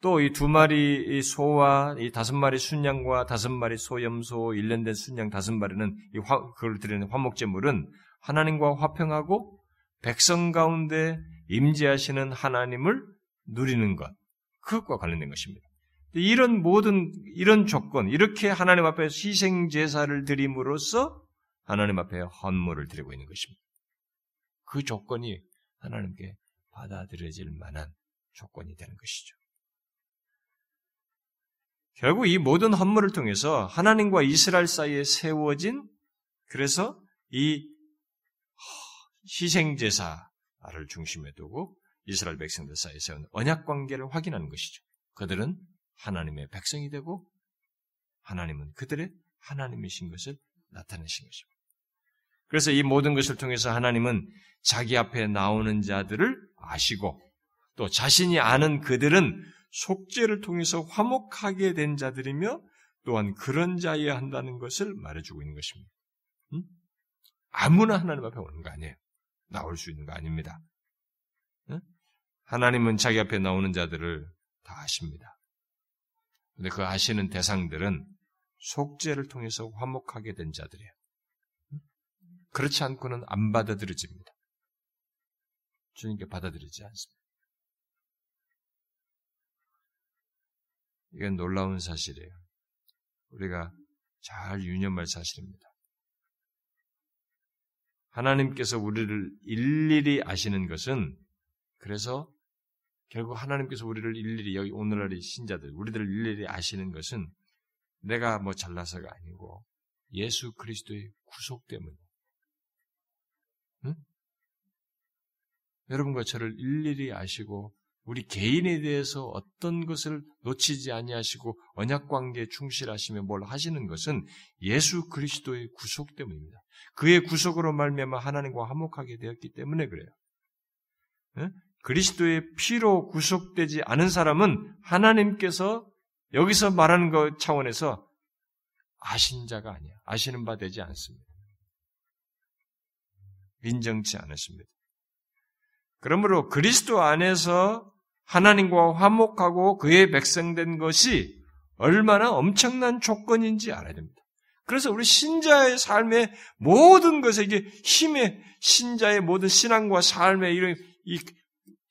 또 이 두 마리 소와 이 다섯 마리 순양과 다섯 마리 소염소, 일년된 순양 다섯 마리는 이 화, 그걸 드리는 화목 제물은 하나님과 화평하고 백성 가운데 임재하시는 하나님을 누리는 것, 그것과 관련된 것입니다. 이런 모든 이런 조건, 이렇게 하나님 앞에 희생 제사를 드림으로써 하나님 앞에 헌물을 드리고 있는 것입니다. 그 조건이 하나님께 받아들여질 만한 조건이 되는 것이죠. 결국 이 모든 헌물을 통해서 하나님과 이스라엘 사이에 세워진 그래서 이 희생제사를 중심에 두고 이스라엘 백성들 사이에 세운 언약 관계를 확인하는 것이죠. 그들은 하나님의 백성이 되고 하나님은 그들의 하나님이신 것을 나타내신 것입니다. 그래서 이 모든 것을 통해서 하나님은 자기 앞에 나오는 자들을 아시고 또 자신이 아는 그들은 속죄를 통해서 화목하게 된 자들이며 또한 그런 자여야 한다는 것을 말해주고 있는 것입니다. 음? 아무나 하나님 앞에 오는 거 아니에요. 나올 수 있는 거 아닙니다. 음? 하나님은 자기 앞에 나오는 자들을 다 아십니다. 근데 그 아시는 대상들은 속죄를 통해서 화목하게 된 자들이에요. 음? 그렇지 않고는 안 받아들여집니다. 주님께 받아들이지 않습니다. 이건 놀라운 사실이에요. 우리가 잘 유념할 사실입니다. 하나님께서 우리를 일일이 아시는 것은 그래서 결국 하나님께서 우리를 일일이 여기 오늘날의 신자들 우리들을 일일이 아시는 것은 내가 뭐 잘나서가 아니고 예수 그리스도의 구속 때문에 응? 여러분과 저를 일일이 아시고 우리 개인에 대해서 어떤 것을 놓치지 아니하시고 언약 관계에 충실하시며 뭘 하시는 것은 예수 그리스도의 구속 때문입니다. 그의 구속으로 말미암아 하나님과 화목하게 되었기 때문에 그래요. 네? 그리스도의 피로 구속되지 않은 사람은 하나님께서 여기서 말하는 것 차원에서 아신 자가 아니야. 아시는 바 되지 않습니다. 인정치 않으십니다. 그러므로 그리스도 안에서 하나님과 화목하고 그의 백성된 것이 얼마나 엄청난 조건인지 알아야 됩니다. 그래서 우리 신자의 삶의 모든 것에 이게 힘의 신자의 모든 신앙과 삶의 이런 이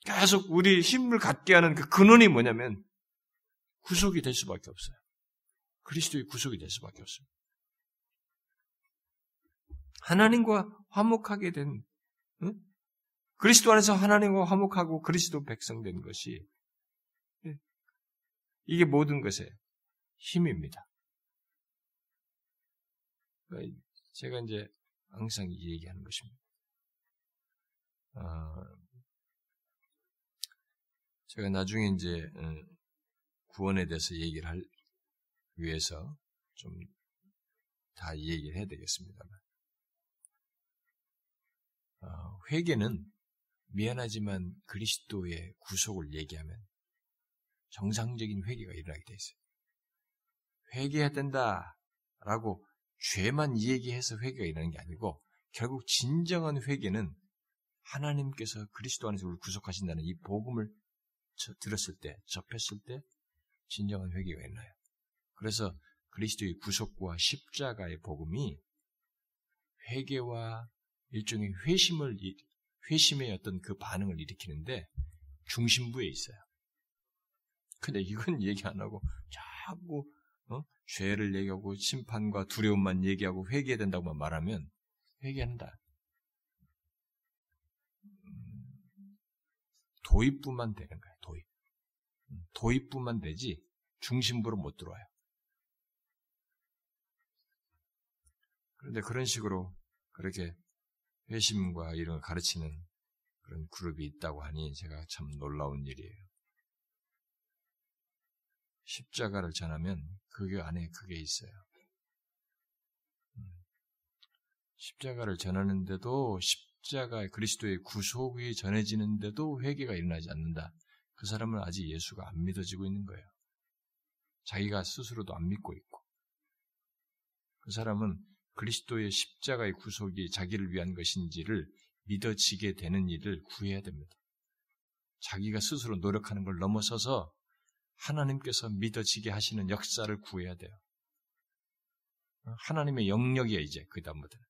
계속 우리 힘을 갖게 하는 그 근원이 뭐냐면 구속이 될 수밖에 없어요. 그리스도의 구속이 될 수밖에 없습니다. 하나님과 화목하게 된 응? 그리스도 안에서 하나님과 화목하고 그리스도 백성된 것이 예, 이게 모든 것의 힘입니다. 제가 이제 항상 얘기하는 것입니다. 어, 제가 나중에 이제 어, 구원에 대해서 얘기를 할 위해서 좀 다 얘기를 해야 되겠습니다만 어, 회개는 미안하지만 그리스도의 구속을 얘기하면 정상적인 회개가 일어나게 돼 있어요. 회개해야 된다라고 죄만 얘기해서 회개가 일어나는 게 아니고 결국 진정한 회개는 하나님께서 그리스도 안에서 우리를 구속하신다는 이 복음을 들었을 때, 접했을 때 진정한 회개가 일어나요. 그래서 그리스도의 구속과 십자가의 복음이 회개와 일종의 회심을 회심의 어떤 그 반응을 일으키는데 중심부에 있어요. 근데 이건 얘기 안 하고 자꾸 어? 죄를 얘기하고 심판과 두려움만 얘기하고 회개해야 된다고만 말하면 회개한다. 음, 도입부만 되는 거예요. 도입. 도입부만 되지 중심부로 못 들어와요. 그런데 그런 식으로 그렇게 회심과 이런 걸 가르치는 그런 그룹이 있다고 하니 제가 참 놀라운 일이에요. 십자가를 전하면 그게 안에 그게 있어요. 음. 십자가를 전하는데도 십자가 그리스도의 구속이 전해지는데도 회개가 일어나지 않는다. 그 사람은 아직 예수가 안 믿어지고 있는 거예요. 자기가 스스로도 안 믿고 있고. 그 사람은 그리스도의 십자가의 구속이 자기를 위한 것인지를 믿어지게 되는 일을 구해야 됩니다. 자기가 스스로 노력하는 걸 넘어서서 하나님께서 믿어지게 하시는 역사를 구해야 돼요. 하나님의 영역이야, 이제, 그 다음부터는.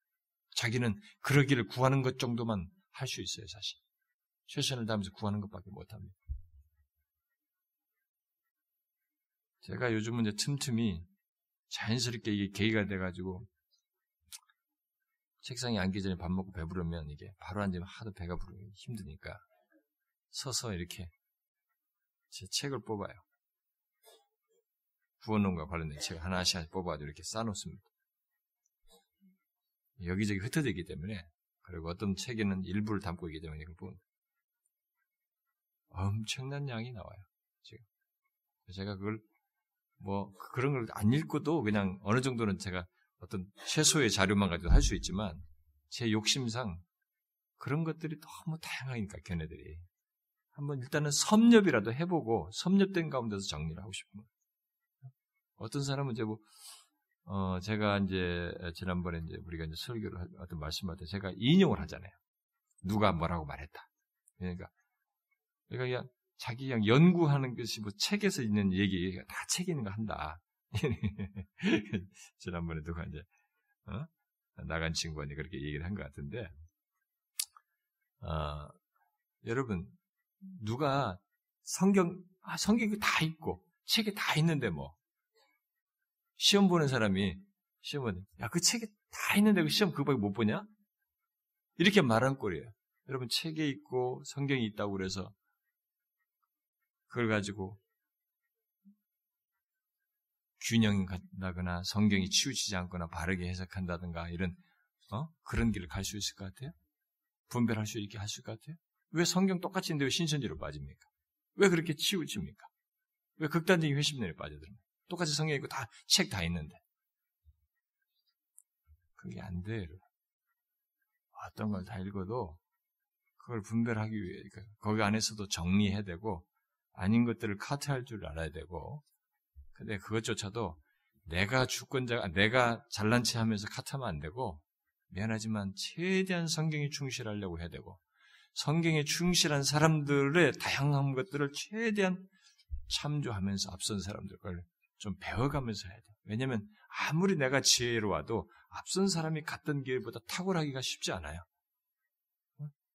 자기는 그러기를 구하는 것 정도만 할 수 있어요, 사실. 최선을 다하면서 구하는 것밖에 못합니다. 제가 요즘은 이제 틈틈이 자연스럽게 이게 계기가 돼가지고 책상에 앉기 전에 밥 먹고 배부르면 이게 바로 앉으면 하도 배가 부르기 힘드니까 서서 이렇게 제 책을 뽑아요. 구원론과 관련된 책 하나씩 하나씩 뽑아가지고 이렇게 쌓아놓습니다. 여기저기 흩어져 있기 때문에 그리고 어떤 책에는 일부를 담고 있기 때문에 이걸 보면 엄청난 양이 나와요. 지금 제가 그걸 뭐 그런 걸 안 읽고도 그냥 어느 정도는 제가 어떤 최소의 자료만 가지고 할 수 있지만 제 욕심상 그런 것들이 너무 다양하니까 걔네들이 한번 일단은 섭렵이라도 해보고 섭렵된 가운데서 정리를 하고 싶은 거예요. 어떤 사람은 이제 뭐 어, 제가 이제 지난번에 이제 우리가 이제 설교를 어떤 말씀할 때 제가 인용을 하잖아요. 누가 뭐라고 말했다. 그러니까 그러니까 그냥 자기 그냥 연구하는 것이 뭐 책에서 있는 얘기 다 책에 있는 거 한다. 지난번에 누가 이제 어? 나간 친구한테 그렇게 얘기를 한 것 같은데 어, 여러분 누가 성경 아, 성경이 다 있고 책에 다 있는데 뭐 시험 보는 사람이 시험 보는 야 그 책에 다 있는데 그 시험 그거밖에 못 보냐? 이렇게 말한 꼴이에요. 여러분 책에 있고 성경이 있다고 그래서 그걸 가지고 균형이 같다거나 성경이 치우치지 않거나 바르게 해석한다든가 이런 어? 그런 길을 갈 수 있을 것 같아요? 분별할 수 있게 있을 것 같아요? 왜 성경 똑같이 있는데 왜 신천지로 빠집니까? 왜 그렇게 치우칩니까? 왜 극단적인 회심론에 빠져듭니까? 똑같이 성경 있고 다 책 다 있는데 그게 안 돼요. 어떤 걸 다 읽어도 그걸 분별하기 위해 그러니까 거기 안에서도 정리해야 되고 아닌 것들을 카트할 줄 알아야 되고 근데 그것조차도 내가 주권자가, 내가 잘난 체 하면서 카트하면 안 되고, 미안하지만 최대한 성경에 충실하려고 해야 되고, 성경에 충실한 사람들의 다양한 것들을 최대한 참조하면서 앞선 사람들 걸좀 배워가면서 해야 돼. 왜냐면 아무리 내가 지혜로워도 앞선 사람이 갔던 길보다 탁월하기가 쉽지 않아요.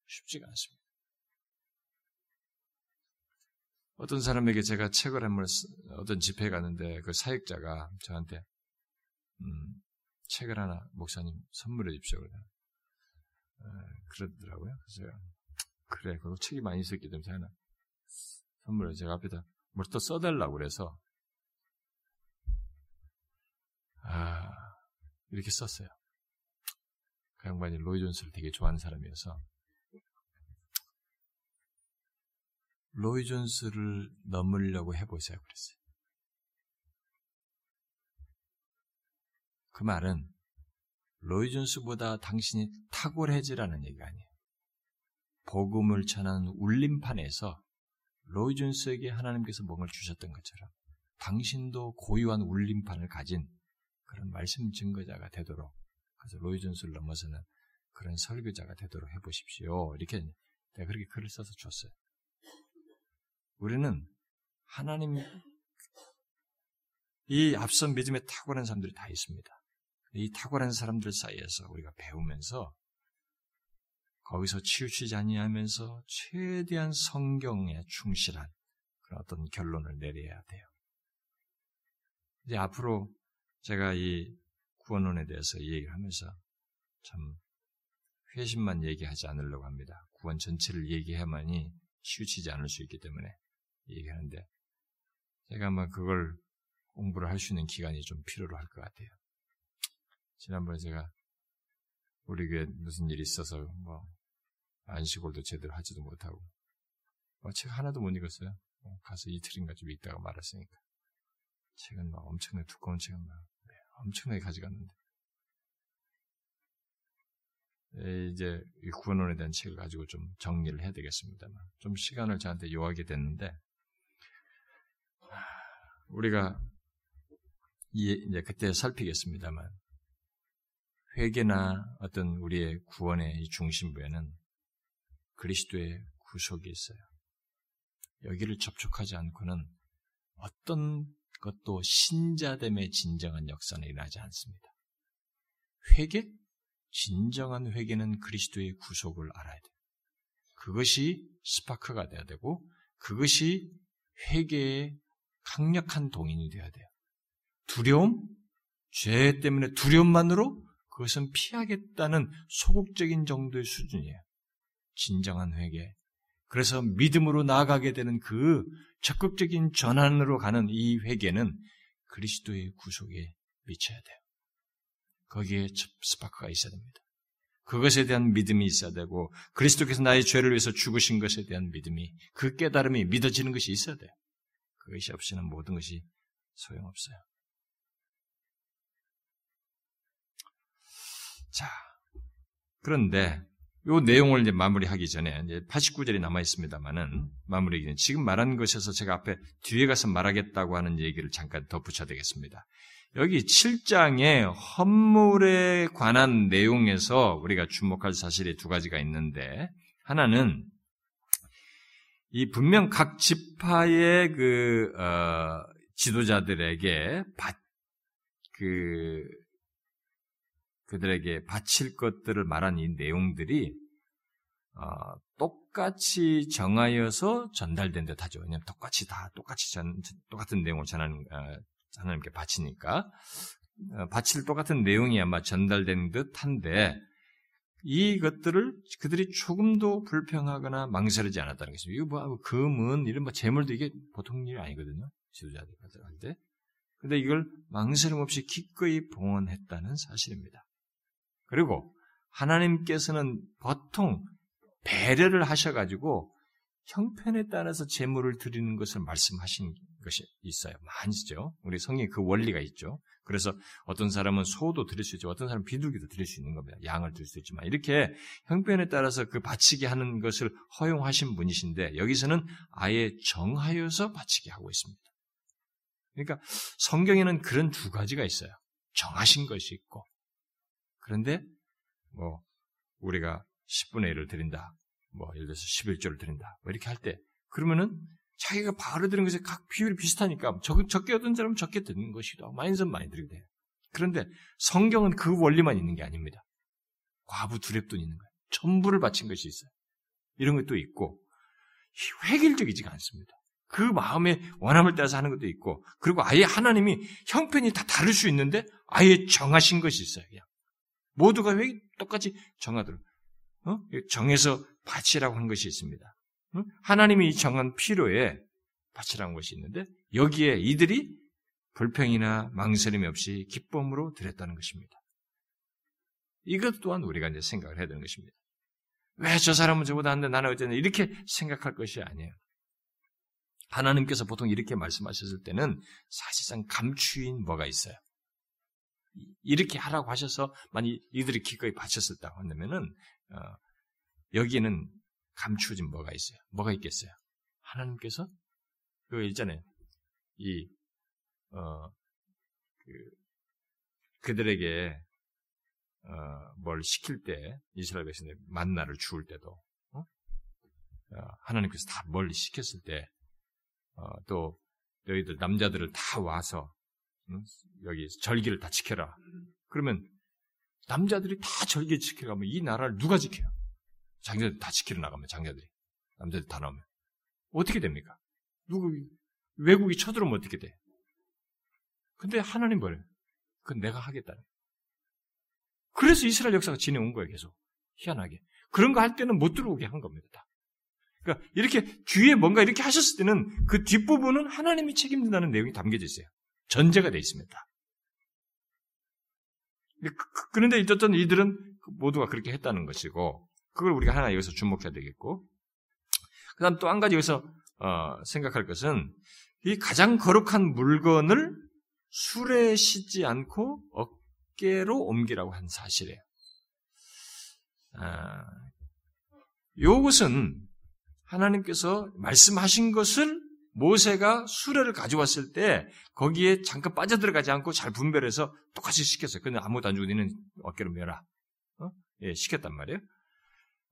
쉽지가 않습니다. 어떤 사람에게 제가 책을 한번 어떤 집회에 갔는데 그 사역자가 저한테 음, 책을 하나 목사님 선물해 주십시오 그래. 어, 그러더라고요. 그래서 그래 그 책이 많이 있었기 때문에 하나 선물을 제가 앞에다 뭘 또 써달라고 그래서 아 이렇게 썼어요. 그 양반이 로이 존스를 되게 좋아하는 사람이어서 로이 존스를 넘으려고 해보세요. 그랬어요. 그 말은 로이 존스보다 당신이 탁월해지라는 얘기가 아니에요. 복음을 전하는 울림판에서 로이 존스에게 하나님께서 뭔가를 주셨던 것처럼 당신도 고유한 울림판을 가진 그런 말씀 증거자가 되도록 그래서 로이 존스를 넘어서는 그런 설교자가 되도록 해보십시오. 이렇게 내가 그렇게 글을 써서 줬어요. 우리는 하나님 이 앞선 믿음에 탁월한 사람들이 다 있습니다. 이 탁월한 사람들 사이에서 우리가 배우면서 거기서 치우치지 아니하면서 최대한 성경에 충실한 그런 어떤 결론을 내려야 돼요. 이제 앞으로 제가 이 구원론에 대해서 얘기를 하면서 참 회심만 얘기하지 않으려고 합니다. 구원 전체를 얘기해야만이 치우치지 않을 수 있기 때문에 얘기하는데 제가 아마 그걸 공부를 할 수 있는 기간이 좀 필요로 할 것 같아요. 지난번에 제가 우리 교회 무슨 일이 있어서 뭐 안식월도 제대로 하지도 못하고 뭐 책 하나도 못 읽었어요. 뭐 가서 이틀인가 좀 읽다가 말았으니까 책은 막 엄청나게 두꺼운 책은 막 네, 엄청나게 가져갔는데 네, 이제 구원론에 대한 책을 가지고 좀 정리를 해야 되겠습니다만 좀 시간을 저한테 요하게 됐는데 우리가 이제 그때 살피겠습니다만 회개나 어떤 우리의 구원의 중심부에는 그리스도의 구속이 있어요. 여기를 접촉하지 않고는 어떤 것도 신자됨의 진정한 역사는 일어나지 않습니다. 회개? 진정한 회개는 그리스도의 구속을 알아야 돼요. 그것이 스파크가 돼야 되고 그것이 회개의 강력한 동인이 되어야 돼요. 두려움? 죄 때문에 두려움만으로 그것은 피하겠다는 소극적인 정도의 수준이에요. 진정한 회개. 그래서 믿음으로 나아가게 되는 그 적극적인 전환으로 가는 이 회개는 그리스도의 구속에 미쳐야 돼요. 거기에 스파크가 있어야 됩니다. 그것에 대한 믿음이 있어야 되고 그리스도께서 나의 죄를 위해서 죽으신 것에 대한 믿음이 그 깨달음이 믿어지는 것이 있어야 돼요. 그것이 없이는 모든 것이 소용없어요. 자, 그런데 이 내용을 이제 마무리하기 전에 이제 89절이 남아 있습니다만은 마무리기는 지금 말한 것에서 제가 앞에 뒤에 가서 말하겠다고 하는 얘기를 잠깐 덧붙여야 되겠습니다. 여기 7장의 헌물에 관한 내용에서 우리가 주목할 사실이 두 가지가 있는데 하나는 이 분명 각 지파의 그 어, 지도자들에게 받, 그 그들에게 바칠 것들을 말한 이 내용들이 어, 똑같이 정하여서 전달된 듯하죠. 왜냐하면 똑같이 다 똑같이 전, 똑같은 내용을 전하는 어, 하나님께 바치니까 어, 바칠 똑같은 내용이 아마 전달된 듯한데 이것들을 그들이 조금도 불평하거나 망설이지 않았다는 것입니다. 이거 뭐 금은 이런 뭐 재물도 이게 보통 일이 아니거든요. 지도자들 할 때. 근데 이걸 망설임 없이 기꺼이 봉헌했다는 사실입니다. 그리고 하나님께서는 보통 배려를 하셔가지고 형편에 따라서 재물을 드리는 것을 말씀하신 것이 있어요. 많이죠. 우리 성경에 그 원리가 있죠. 그래서 어떤 사람은 소도 드릴 수 있죠. 어떤 사람은 비둘기도 드릴 수 있는 겁니다. 양을 드릴 수 있지만 이렇게 형편에 따라서 그 바치게 하는 것을 허용하신 분이신데 여기서는 아예 정하여서 바치게 하고 있습니다. 그러니까 성경에는 그런 두 가지가 있어요. 정하신 것이 있고 그런데 뭐 우리가 10분의 1을 드린다. 뭐 예를 들어서 11조를 드린다. 뭐 이렇게 할 때 그러면은 자기가 바로 드는 것에 각 비율이 비슷하니까 적, 적게 얻은 사람은 적게 드는 것이기도 많이 선 많이 드리게 돼요. 그런데 성경은 그 원리만 있는 게 아닙니다. 과부 두렵돈 있는 거예요. 전부를 바친 것이 있어요. 이런 것도 있고 획일적이지가 않습니다. 그 마음의 원함을 따라서 하는 것도 있고 그리고 아예 하나님이 형편이 다 다를 수 있는데 아예 정하신 것이 있어요. 그냥. 모두가 왜 똑같이 정하도록 어? 정해서 바치라고 한 것이 있습니다. 어? 하나님이 정한 필요에 바치라는 것이 있는데 여기에 이들이 불평이나 망설임 없이 기쁨으로 드렸다는 것입니다. 이것 또한 우리가 이제 생각을 해야 되는 것입니다. 왜 저 사람은 저보다 안 돼? 나는 어쨌든 이렇게 생각할 것이 아니에요. 하나님께서 보통 이렇게 말씀하셨을 때는 사실상 감추인 뭐가 있어요. 이렇게 하라고 하셔서 만약 이들이 기꺼이 바쳤었다고 한다면은 어, 여기에는 감추어진 뭐가 있어요? 뭐가 있겠어요? 하나님께서 그 있잖아요. 이 어, 그, 그들에게 어, 뭘 시킬 때 이스라엘 백성들 만나를 주울 때도 어? 어 하나님께서 다 뭘 시켰을 때또 너희들 남자들을 다 와서 여기 절기를 다 지켜라. 그러면 남자들이 다 절기 지켜가면 이 나라를 누가 지켜요? 장자들 다 지키러 나가면 장자들이 남자들 다 나오면 어떻게 됩니까? 누구 외국이 쳐들어오면 어떻게 돼? 근데 하나님 뭐래요? 그건 내가 하겠다. 그래서 이스라엘 역사가 지내온 거예요, 계속. 희한하게. 그런 거 할 때는 못 들어오게 한 겁니다. 그러니까 이렇게 뒤에 뭔가 이렇게 하셨을 때는 그 뒷부분은 하나님이 책임진다는 내용이 담겨져 있어요. 전제가 되어 있습니다. 그, 그, 그런데 어쨌든 이들은 모두가 그렇게 했다는 것이고 그걸 우리가 하나 여기서 주목해야 되겠고 그 다음 또 한 가지 여기서 어, 생각할 것은 이 가장 거룩한 물건을 술에 씻지 않고 어깨로 옮기라고 한 사실이에요. 아, 요것은 하나님께서 말씀하신 것을 모세가 수레를 가져왔을 때 거기에 잠깐 빠져들어가지 않고 잘 분별해서 똑같이 시켰어요. 근데 아무것도 안 주고 니는 어깨로 메라. 어? 예, 시켰단 말이에요.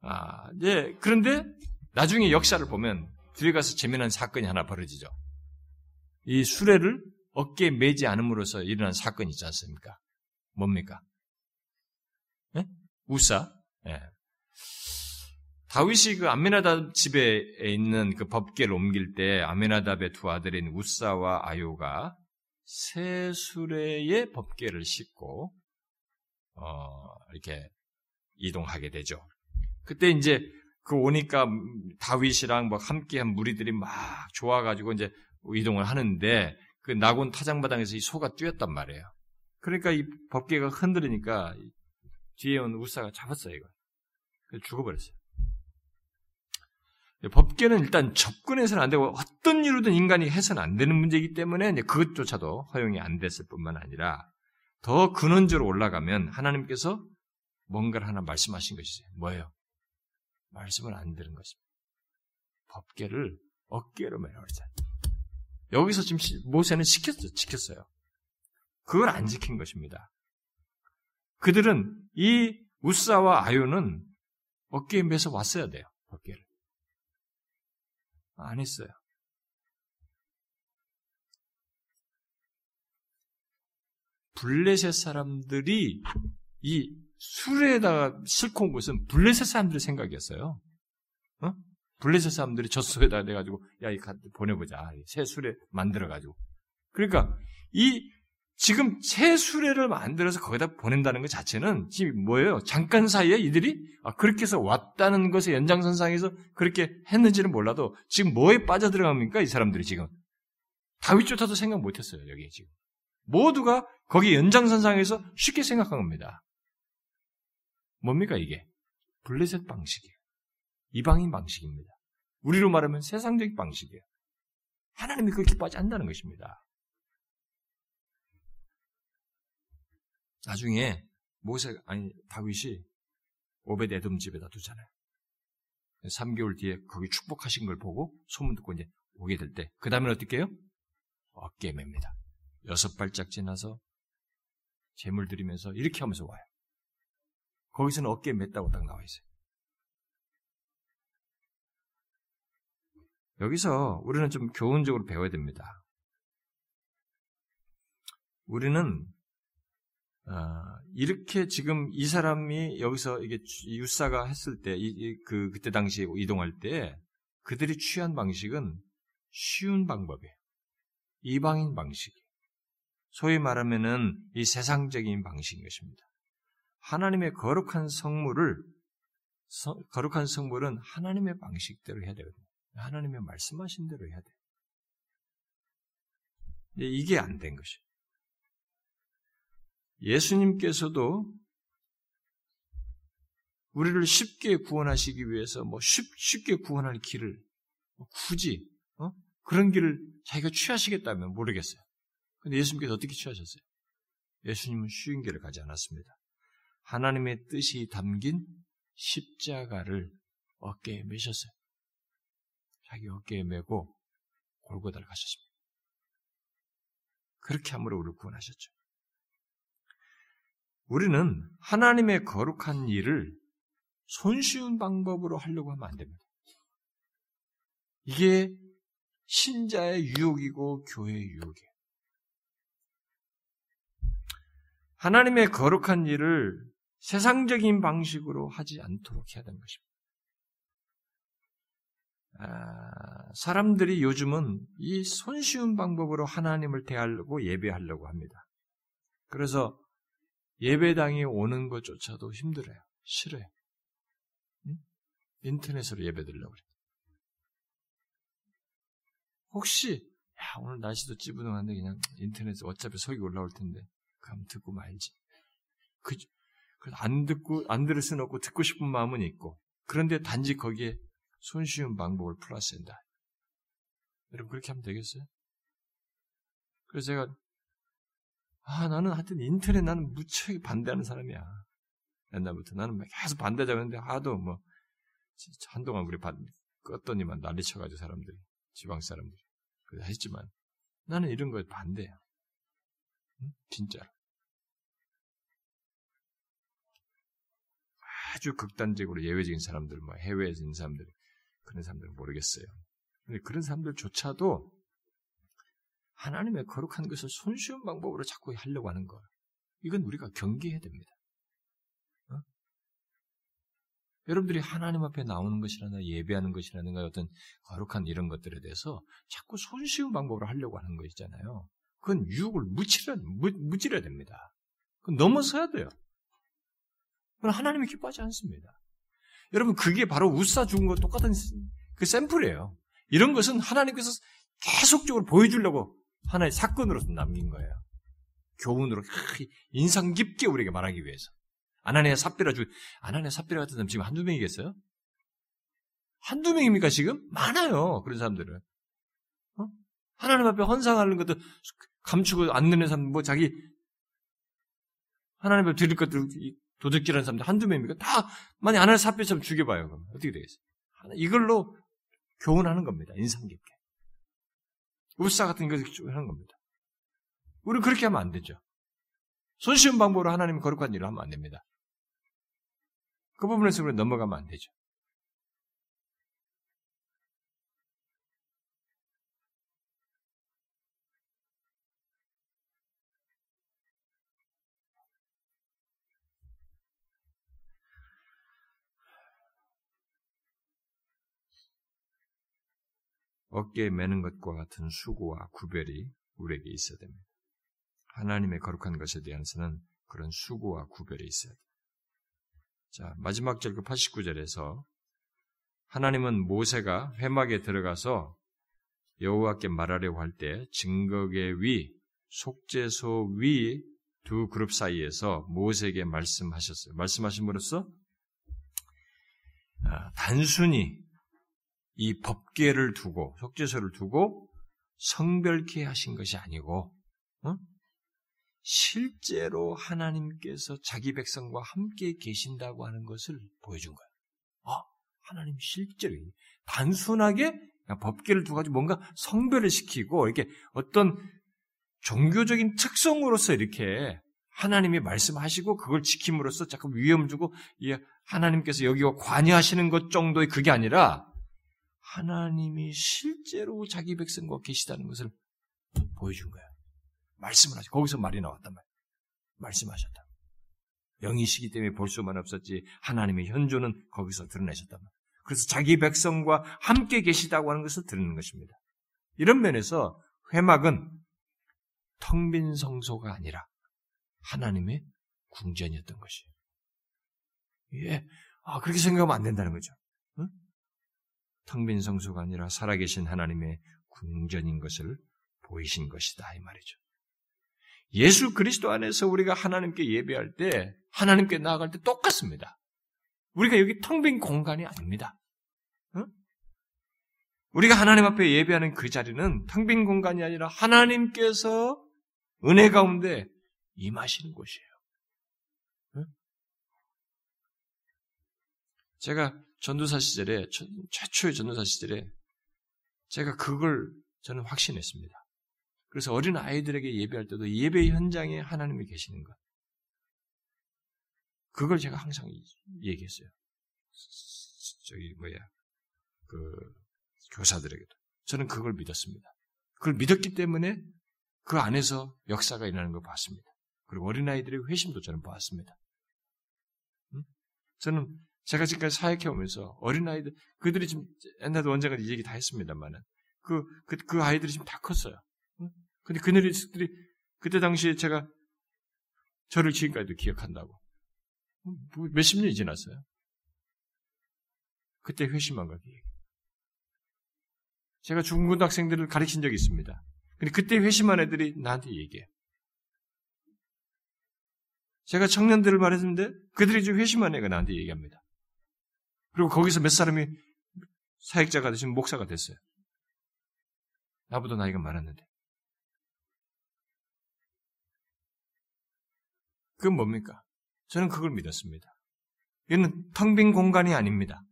아, 예, 그런데 나중에 역사를 보면 들어가서 재미난 사건이 하나 벌어지죠. 이 수레를 어깨에 매지 않음으로써 일어난 사건이 있지 않습니까? 뭡니까? 예? 우사? 예. 다윗이 그 아메나답 집에 있는 그 법계를 옮길 때 아메나답의 두 아들인 우사와 아요가 새 수레의 법계를 싣고 어, 이렇게 이동하게 되죠. 그때 이제 그 오니까 다윗이랑 뭐 함께한 무리들이 막 좋아가지고 이제 이동을 하는데 그 나곤 타장마당에서 이 소가 뛰었단 말이에요. 그러니까 이 법계가 흔들리니까 뒤에 온 우사가 잡았어요 이거. 죽어버렸어요. 법계는 일단 접근해서는 안 되고 어떤 이유든 인간이 해서는 안 되는 문제이기 때문에 이제 그것조차도 허용이 안 됐을 뿐만 아니라 더 근원적으로 올라가면 하나님께서 뭔가를 하나 말씀하신 것이죠. 뭐예요? 말씀을 안 들은 것입니다. 법계를 어깨로 그랬잖아요. 여기서 지금 모세는 시켰어, 지켰어요. 그걸 안 지킨 것입니다. 그들은 이 우사와 아유는 어깨에 매서 왔어야 돼요, 법계를. 안 했어요. 블레셋 사람들이 이 술에다가 싣고 온 것은 블레셋 사람들의 생각이었어요. 어? 블레셋 사람들이 젖소에다 내가지고 야, 이 보내보자. 새 수레 만들어가지고. 그러니까 이 지금 새 수레를 만들어서 거기다 보낸다는 것 자체는 지금 뭐예요? 잠깐 사이에 이들이 아, 그렇게 해서 왔다는 것의 연장선상에서 그렇게 했는지는 몰라도 지금 뭐에 빠져들어갑니까? 이 사람들이 지금. 다윗조차도 생각 못했어요. 여기에 지금. 모두가 거기 연장선상에서 쉽게 생각한 겁니다. 뭡니까 이게? 블레셋 방식이에요. 이방인 방식입니다. 우리로 말하면 세상적인 방식이에요. 하나님이 그렇게 빠지 한다는 것입니다. 나중에 모세 아니 다윗이 오베드 에돔 집에다 두잖아요. 3개월 뒤에 거기 축복하신 걸 보고 소문 듣고 이제 오게 될 때, 그 다음에 어떻게 해요? 어깨에 맵니다. 여섯 발짝 지나서 재물 드리면서 이렇게 하면서 와요. 거기서는 어깨에 맸다고 딱 나와 있어요. 여기서 우리는 좀 교훈적으로 배워야 됩니다. 우리는 아, 이렇게 지금 이 사람이 여기서 이게 유사가 했을 때, 이, 그, 그때 당시에 이동할 때 그들이 취한 방식은 쉬운 방법이에요. 이방인 방식. 소위 말하면은 이 세상적인 방식인 것입니다. 하나님의 거룩한 성물을, 서, 거룩한 성물은 하나님의 방식대로 해야 되거든요. 하나님의 말씀하신 대로 해야 돼요. 이게 안 된 것이에요. 예수님께서도 우리를 쉽게 구원하시기 위해서 뭐 쉽, 쉽게 구원할 길을 뭐 굳이 어? 그런 길을 자기가 취하시겠다면 모르겠어요. 근데 예수님께서 어떻게 취하셨어요? 예수님은 쉬운 길을 가지 않았습니다. 하나님의 뜻이 담긴 십자가를 어깨에 매셨어요. 자기 어깨에 메고 골고다를 가셨습니다. 그렇게 함으로 우리를 구원하셨죠. 우리는 하나님의 거룩한 일을 손쉬운 방법으로 하려고 하면 안 됩니다. 이게 신자의 유혹이고 교회의 유혹이에요. 하나님의 거룩한 일을 세상적인 방식으로 하지 않도록 해야 되는 것입니다. 아, 사람들이 요즘은 이 손쉬운 방법으로 하나님을 대하려고 예배하려고 합니다. 그래서 예배당에 오는 것조차도 힘들어요. 싫어요. 응? 인터넷으로 예배 드리려고 그래요. 혹시 야 오늘 날씨도 찌부둥한데 그냥 인터넷에 어차피 석이 올라올 텐데 그럼 듣고 말지. 그, 안 듣고 안 들을 수는 없고 듣고 싶은 마음은 있고 그런데 단지 거기에 손쉬운 방법을 플러스 한다. 여러분 그렇게 하면 되겠어요? 그래서 제가 아 나는 하여튼 인터넷 나는 무척 반대하는 사람이야. 옛날부터 나는 계속 반대자고 했는데 하도 뭐 한동안 우리 반, 껐더니만 난리 쳐가지고 사람들이 지방 사람들이 그래 했지만 나는 이런 거에 반대야. 응? 진짜로. 아주 극단적으로 예외적인 사람들, 뭐 해외에 있는 사람들, 그런 사람들은 모르겠어요. 근데 그런 사람들조차도 하나님의 거룩한 것을 손쉬운 방법으로 자꾸 하려고 하는 거. 이건 우리가 경계해야 됩니다. 어? 여러분들이 하나님 앞에 나오는 것이라나 예배하는 것이라든가 어떤 거룩한 이런 것들에 대해서 자꾸 손쉬운 방법으로 하려고 하는 거 있잖아요. 그건 유혹을 무치려, 무, 무찌려야 됩니다. 그건 넘어서야 돼요. 그건 하나님이 기뻐하지 않습니다. 여러분, 그게 바로 우사 죽은 거 똑같은 그 샘플이에요. 이런 것은 하나님께서 계속적으로 보여주려고 하나의 사건으로 남긴 거예요. 교훈으로 인상 깊게 우리에게 말하기 위해서. 아나니아 삽비라 주 아나니아 삽비라 같은 사람 지금 한두 명이겠어요? 한두 명입니까 지금? 많아요. 그런 사람들은. 어? 하나님 앞에 헌상하는 것도 감추고 안 내는 사람, 뭐 자기 하나님 앞에 드릴 것들 도둑질하는 사람들 한두 명입니까? 다 만약 아나니아 삽비처럼 죽여봐요. 그럼 어떻게 되겠어요? 이걸로 교훈하는 겁니다. 인상 깊게. 우사 같은 것을 하는 겁니다. 우리는 그렇게 하면 안 되죠. 손쉬운 방법으로 하나님의 거룩한 일을 하면 안 됩니다. 그 부분에서 우리 넘어가면 안 되죠. 어깨에 매는 것과 같은 수고와 구별이 우리에게 있어야 됩니다. 하나님의 거룩한 것에 대해서는 그런 수고와 구별이 있어야 됩니다. 자, 마지막 절그 89절에서 하나님은 모세가 회막에 들어가서 여호와께 말하려고 할 때 증거계 위, 속죄소 위 두 그룹 사이에서 모세에게 말씀하셨어요. 말씀하심으로써 아, 단순히 이 법계를 두고 속죄소를 두고 성별케 하신 것이 아니고 어? 실제로 하나님께서 자기 백성과 함께 계신다고 하는 것을 보여준 거예요. 아, 하나님 실제로 단순하게 법계를 두 가지고 뭔가 성별을 시키고 이렇게 어떤 종교적인 특성으로서 이렇게 하나님이 말씀하시고 그걸 지킴으로써 자꾸 위험 주고 하나님께서 여기와 관여하시는 것 정도의 그게 아니라 하나님이 실제로 자기 백성과 계시다는 것을 보여준 거야. 말씀을 하죠. 거기서 말이 나왔단 말이야. 말씀하셨다. 영이시기 때문에 볼 수만 없었지 하나님의 현존은 거기서 드러내셨단 말이야. 그래서 자기 백성과 함께 계시다고 하는 것을 드러내는 것입니다. 이런 면에서 회막은 텅 빈 성소가 아니라 하나님의 궁전이었던 것이에요. 예, 아, 그렇게 생각하면 안 된다는 거죠. 텅빈 성소가 아니라 살아계신 하나님의 궁전인 것을 보이신 것이다 이 말이죠. 예수 그리스도 안에서 우리가 하나님께 예배할 때 하나님께 나아갈 때 똑같습니다. 우리가 여기 텅 빈 공간이 아닙니다. 응? 우리가 하나님 앞에 예배하는 그 자리는 텅 빈 공간이 아니라 하나님께서 은혜 가운데 임하시는 곳이에요. 응? 제가 전도사 시절에 최초의 전도사 시절에 제가 그걸 저는 확신했습니다. 그래서 어린 아이들에게 예배할 때도 예배 현장에 하나님이 계시는 것. 그걸 제가 항상 얘기했어요. 저기 뭐야 그 교사들에게도 저는 그걸 믿었습니다. 그걸 믿었기 때문에 그 안에서 역사가 일어나는 걸 봤습니다. 그리고 어린 아이들의 회심도 저는 보았습니다. 저는 제가 지금까지 사역해 오면서 어린아이들, 그들이 지금 옛날에 언젠가 이 얘기 다 했습니다만은, 그, 그, 그 아이들이 지금 다 컸어요. 근데 그들이, 그때 당시에 제가 저를 지금까지도 기억한다고. 뭐 몇십 년이 지났어요. 그때 회심한 거기. 제가 중고등학생들을 가르친 적이 있습니다. 근데 그때 회심한 애들이 나한테 얘기해. 제가 청년들을 말했는데 그들이 좀 회심한 애가 나한테 얘기합니다. 그리고 거기서 몇 사람이 사역자가 되신 목사가 됐어요. 나보다 나이가 많았는데. 그건 뭡니까? 저는 그걸 믿었습니다. 이는 텅 빈 공간이 아닙니다.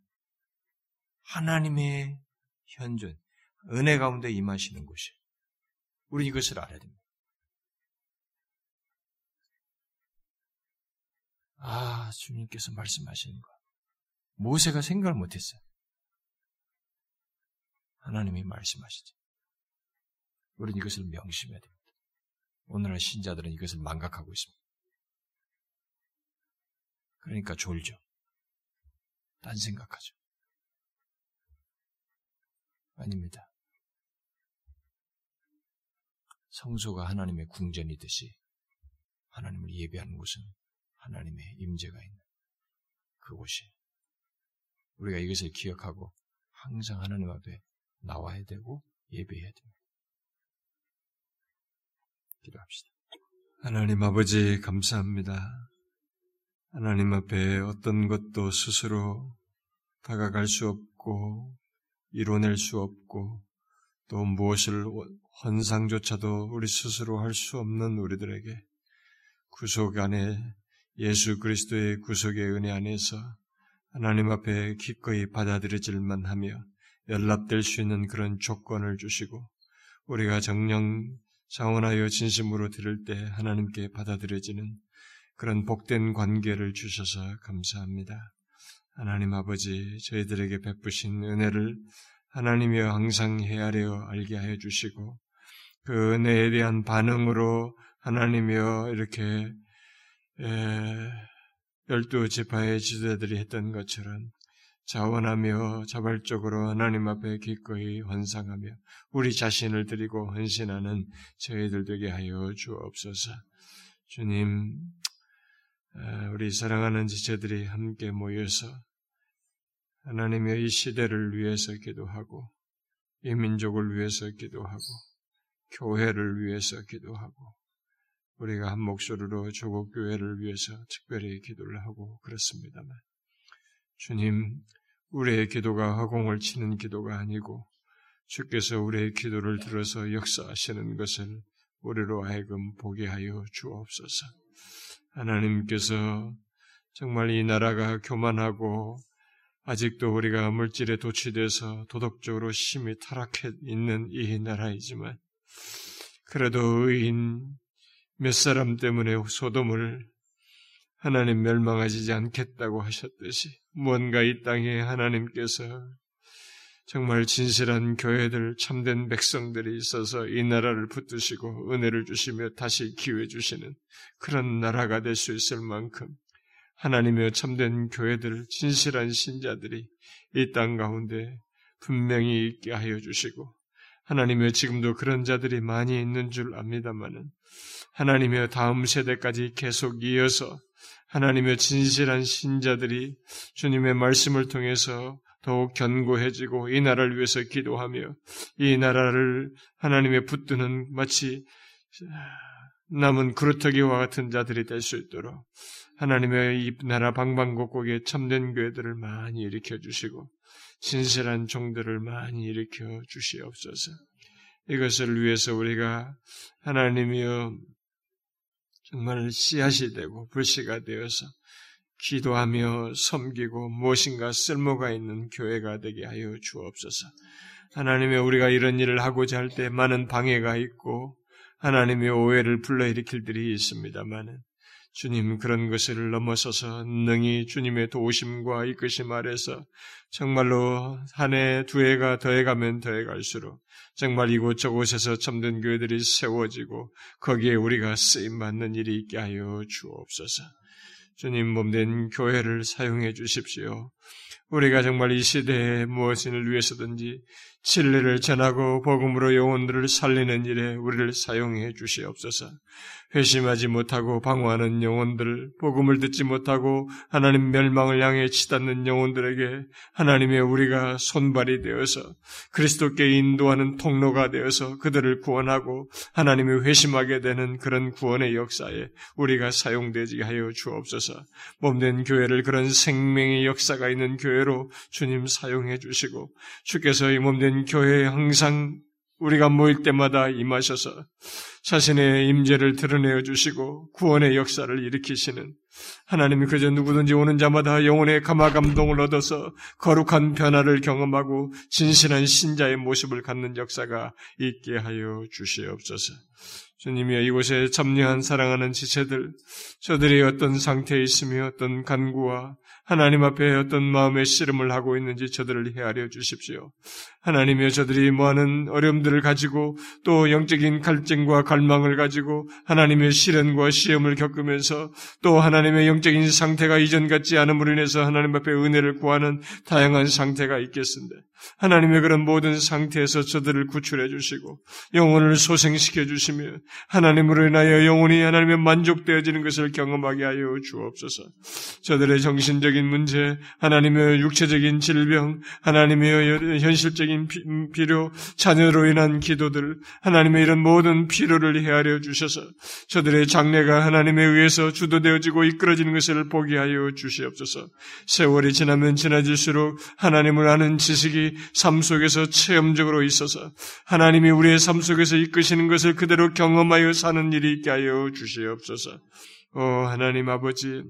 하나님의 현존, 은혜 가운데 임하시는 곳이. 우리 이것을 알아야 됩니다. 아, 주님께서 말씀하시는 거. 모세가 생각을 못했어요. 하나님이 말씀하시죠. 우리는 이것을 명심해야 됩니다. 오늘날 신자들은 이것을 망각하고 있습니다. 그러니까 졸죠. 딴 생각하죠. 아닙니다. 성소가 하나님의 궁전이듯이 하나님을 예배하는 곳은 하나님의 임재가 있는 그곳이 우리가 이것을 기억하고 항상 하나님 앞에 나와야 되고 예배해야 됩니다. 기도합시다. 하나님 아버지 감사합니다. 하나님 앞에 어떤 것도 스스로 다가갈 수 없고 이뤄낼 수 없고 또 무엇을 헌상조차도 우리 스스로 할 수 없는 우리들에게 구속 안에 예수 그리스도의 구속의 은혜 안에서 하나님 앞에 기꺼이 받아들여질만 하며 연락될 수 있는 그런 조건을 주시고 우리가 정령 자원하여 진심으로 들을 때 하나님께 받아들여지는 그런 복된 관계를 주셔서 감사합니다. 하나님 아버지 저희들에게 베푸신 은혜를 하나님이 항상 헤아려 알게 하여 주시고 그 은혜에 대한 반응으로 하나님이여 이렇게 열두 지파의 지도자들이 했던 것처럼 자원하며 자발적으로 하나님 앞에 기꺼이 헌상하며 우리 자신을 드리고 헌신하는 저희들 되게 하여 주옵소서. 주님, 우리 사랑하는 지체들이 함께 모여서 하나님의 이 시대를 위해서 기도하고 이 민족을 위해서 기도하고 교회를 위해서 기도하고 우리가 한 목소리로 조국 교회를 위해서 특별히 기도를 하고 그렇습니다만 주님 우리의 기도가 허공을 치는 기도가 아니고 주께서 우리의 기도를 들어서 역사하시는 것을 우리로 하여금 보게 하여 주옵소서. 하나님께서 정말 이 나라가 교만하고 아직도 우리가 물질에 도취돼서 도덕적으로 심히 타락해 있는 이 나라이지만 그래도 의인 몇 사람 때문에 소돔을 하나님 멸망하지 않겠다고 하셨듯이 무언가 이 땅에 하나님께서 정말 진실한 교회들, 참된 백성들이 있어서 이 나라를 붙드시고 은혜를 주시며 다시 기회 주시는 그런 나라가 될 수 있을 만큼 하나님의 참된 교회들, 진실한 신자들이 이 땅 가운데 분명히 있게 하여 주시고 하나님의 지금도 그런 자들이 많이 있는 줄 압니다만은 하나님의 다음 세대까지 계속 이어서 하나님의 진실한 신자들이 주님의 말씀을 통해서 더욱 견고해지고 이 나라를 위해서 기도하며 이 나라를 하나님의 붙드는 마치 남은 그루터기와 같은 자들이 될 수 있도록 하나님의 이 나라 방방곡곡에 참된 교회들을 많이 일으켜 주시고 진실한 종들을 많이 일으켜 주시옵소서. 이것을 위해서 우리가 하나님이여 정말 씨앗이 되고 불씨가 되어서 기도하며 섬기고 무엇인가 쓸모가 있는 교회가 되게 하여 주옵소서. 하나님의 우리가 이런 일을 하고자 할 때 많은 방해가 있고 하나님의 오해를 불러일으킬 들이 있습니다만은 주님 그런 것을 넘어서서 능히 주님의 도우심과 이끄심 아래서 정말로 한 해 두 해가 더해가면 더해갈수록 정말 이곳 저곳에서 참된 교회들이 세워지고 거기에 우리가 쓰임 받는 일이 있게 하여 주옵소서. 주님 몸된 교회를 사용해 주십시오. 우리가 정말 이 시대에 무엇을 위해서든지 진리를 전하고 복음으로 영혼들을 살리는 일에 우리를 사용해 주시옵소서. 회심하지 못하고 방황하는 영혼들, 복음을 듣지 못하고 하나님 멸망을 향해 치닫는 영혼들에게 하나님의 우리가 손발이 되어서 그리스도께 인도하는 통로가 되어서 그들을 구원하고 하나님의 회심하게 되는 그런 구원의 역사에 우리가 사용되지 하여 주옵소서. 몸된 교회를 그런 생명의 역사가 있는 교회로 주님 사용해 주시고 주께서 이 몸된 교회에 항상 우리가 모일 때마다 임하셔서 자신의 임재를 드러내어 주시고 구원의 역사를 일으키시는 하나님이 그저 누구든지 오는 자마다 영혼의 감화 감동을 얻어서 거룩한 변화를 경험하고 진실한 신자의 모습을 갖는 역사가 있게 하여 주시옵소서. 주님이여 이곳에 참여한 사랑하는 지체들, 저들이 어떤 상태에 있으며 어떤 간구와 하나님 앞에 어떤 마음의 씨름을 하고 있는지 저들을 헤아려 주십시오. 하나님이여 저들이 뭐하는 어려움들을 가지고 또 영적인 갈증과 갈망을 가지고 하나님의 시련과 시험을 겪으면서 또 하나님의 영적인 상태가 이전 같지 않음으로 인해서 하나님 앞에 은혜를 구하는 다양한 상태가 있겠습니다. 하나님의 그런 모든 상태에서 저들을 구출해 주시고 영혼을 소생시켜 주시며 하나님으로 인하여 영혼이 하나님의 만족되어지는 것을 경험하게 하여 주옵소서. 저들의 정신적인 문제, 하나님의 육체적인 질병, 하나님의 현실적인 필요, 자녀로 인한 기도들, 하나님의 이런 모든 필요를 헤아려 주셔서 저들의 장래가 하나님에 의해서 주도되어지고 이끌어지는 것을 보게 하여 주시옵소서. 세월이 지나면 지나질수록 하나님을 아는 지식이 삶 속에서 체험적으로 있어서 하나님이 우리의 삶 속에서 이끄시는 것을 그대로 경험하여 사는 일이 있게 하여 주시옵소서. 오 하나님 아버지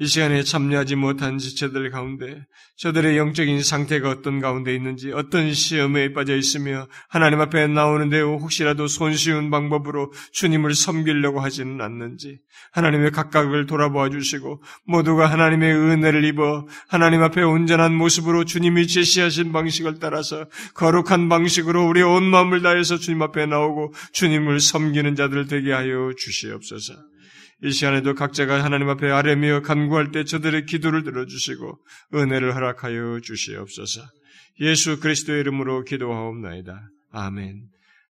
이 시간에 참여하지 못한 지체들 가운데 저들의 영적인 상태가 어떤 가운데 있는지 어떤 시험에 빠져 있으며 하나님 앞에 나오는데 혹시라도 손쉬운 방법으로 주님을 섬기려고 하지는 않는지 하나님의 각각을 돌아보아 주시고 모두가 하나님의 은혜를 입어 하나님 앞에 온전한 모습으로 주님이 제시하신 방식을 따라서 거룩한 방식으로 우리의 온 마음을 다해서 주님 앞에 나오고 주님을 섬기는 자들 되게 하여 주시옵소서. 이 시간에도 각자가 하나님 앞에 아뢰며 간구할 때 저들의 기도를 들어주시고 은혜를 허락하여 주시옵소서. 예수 그리스도의 이름으로 기도하옵나이다. 아멘.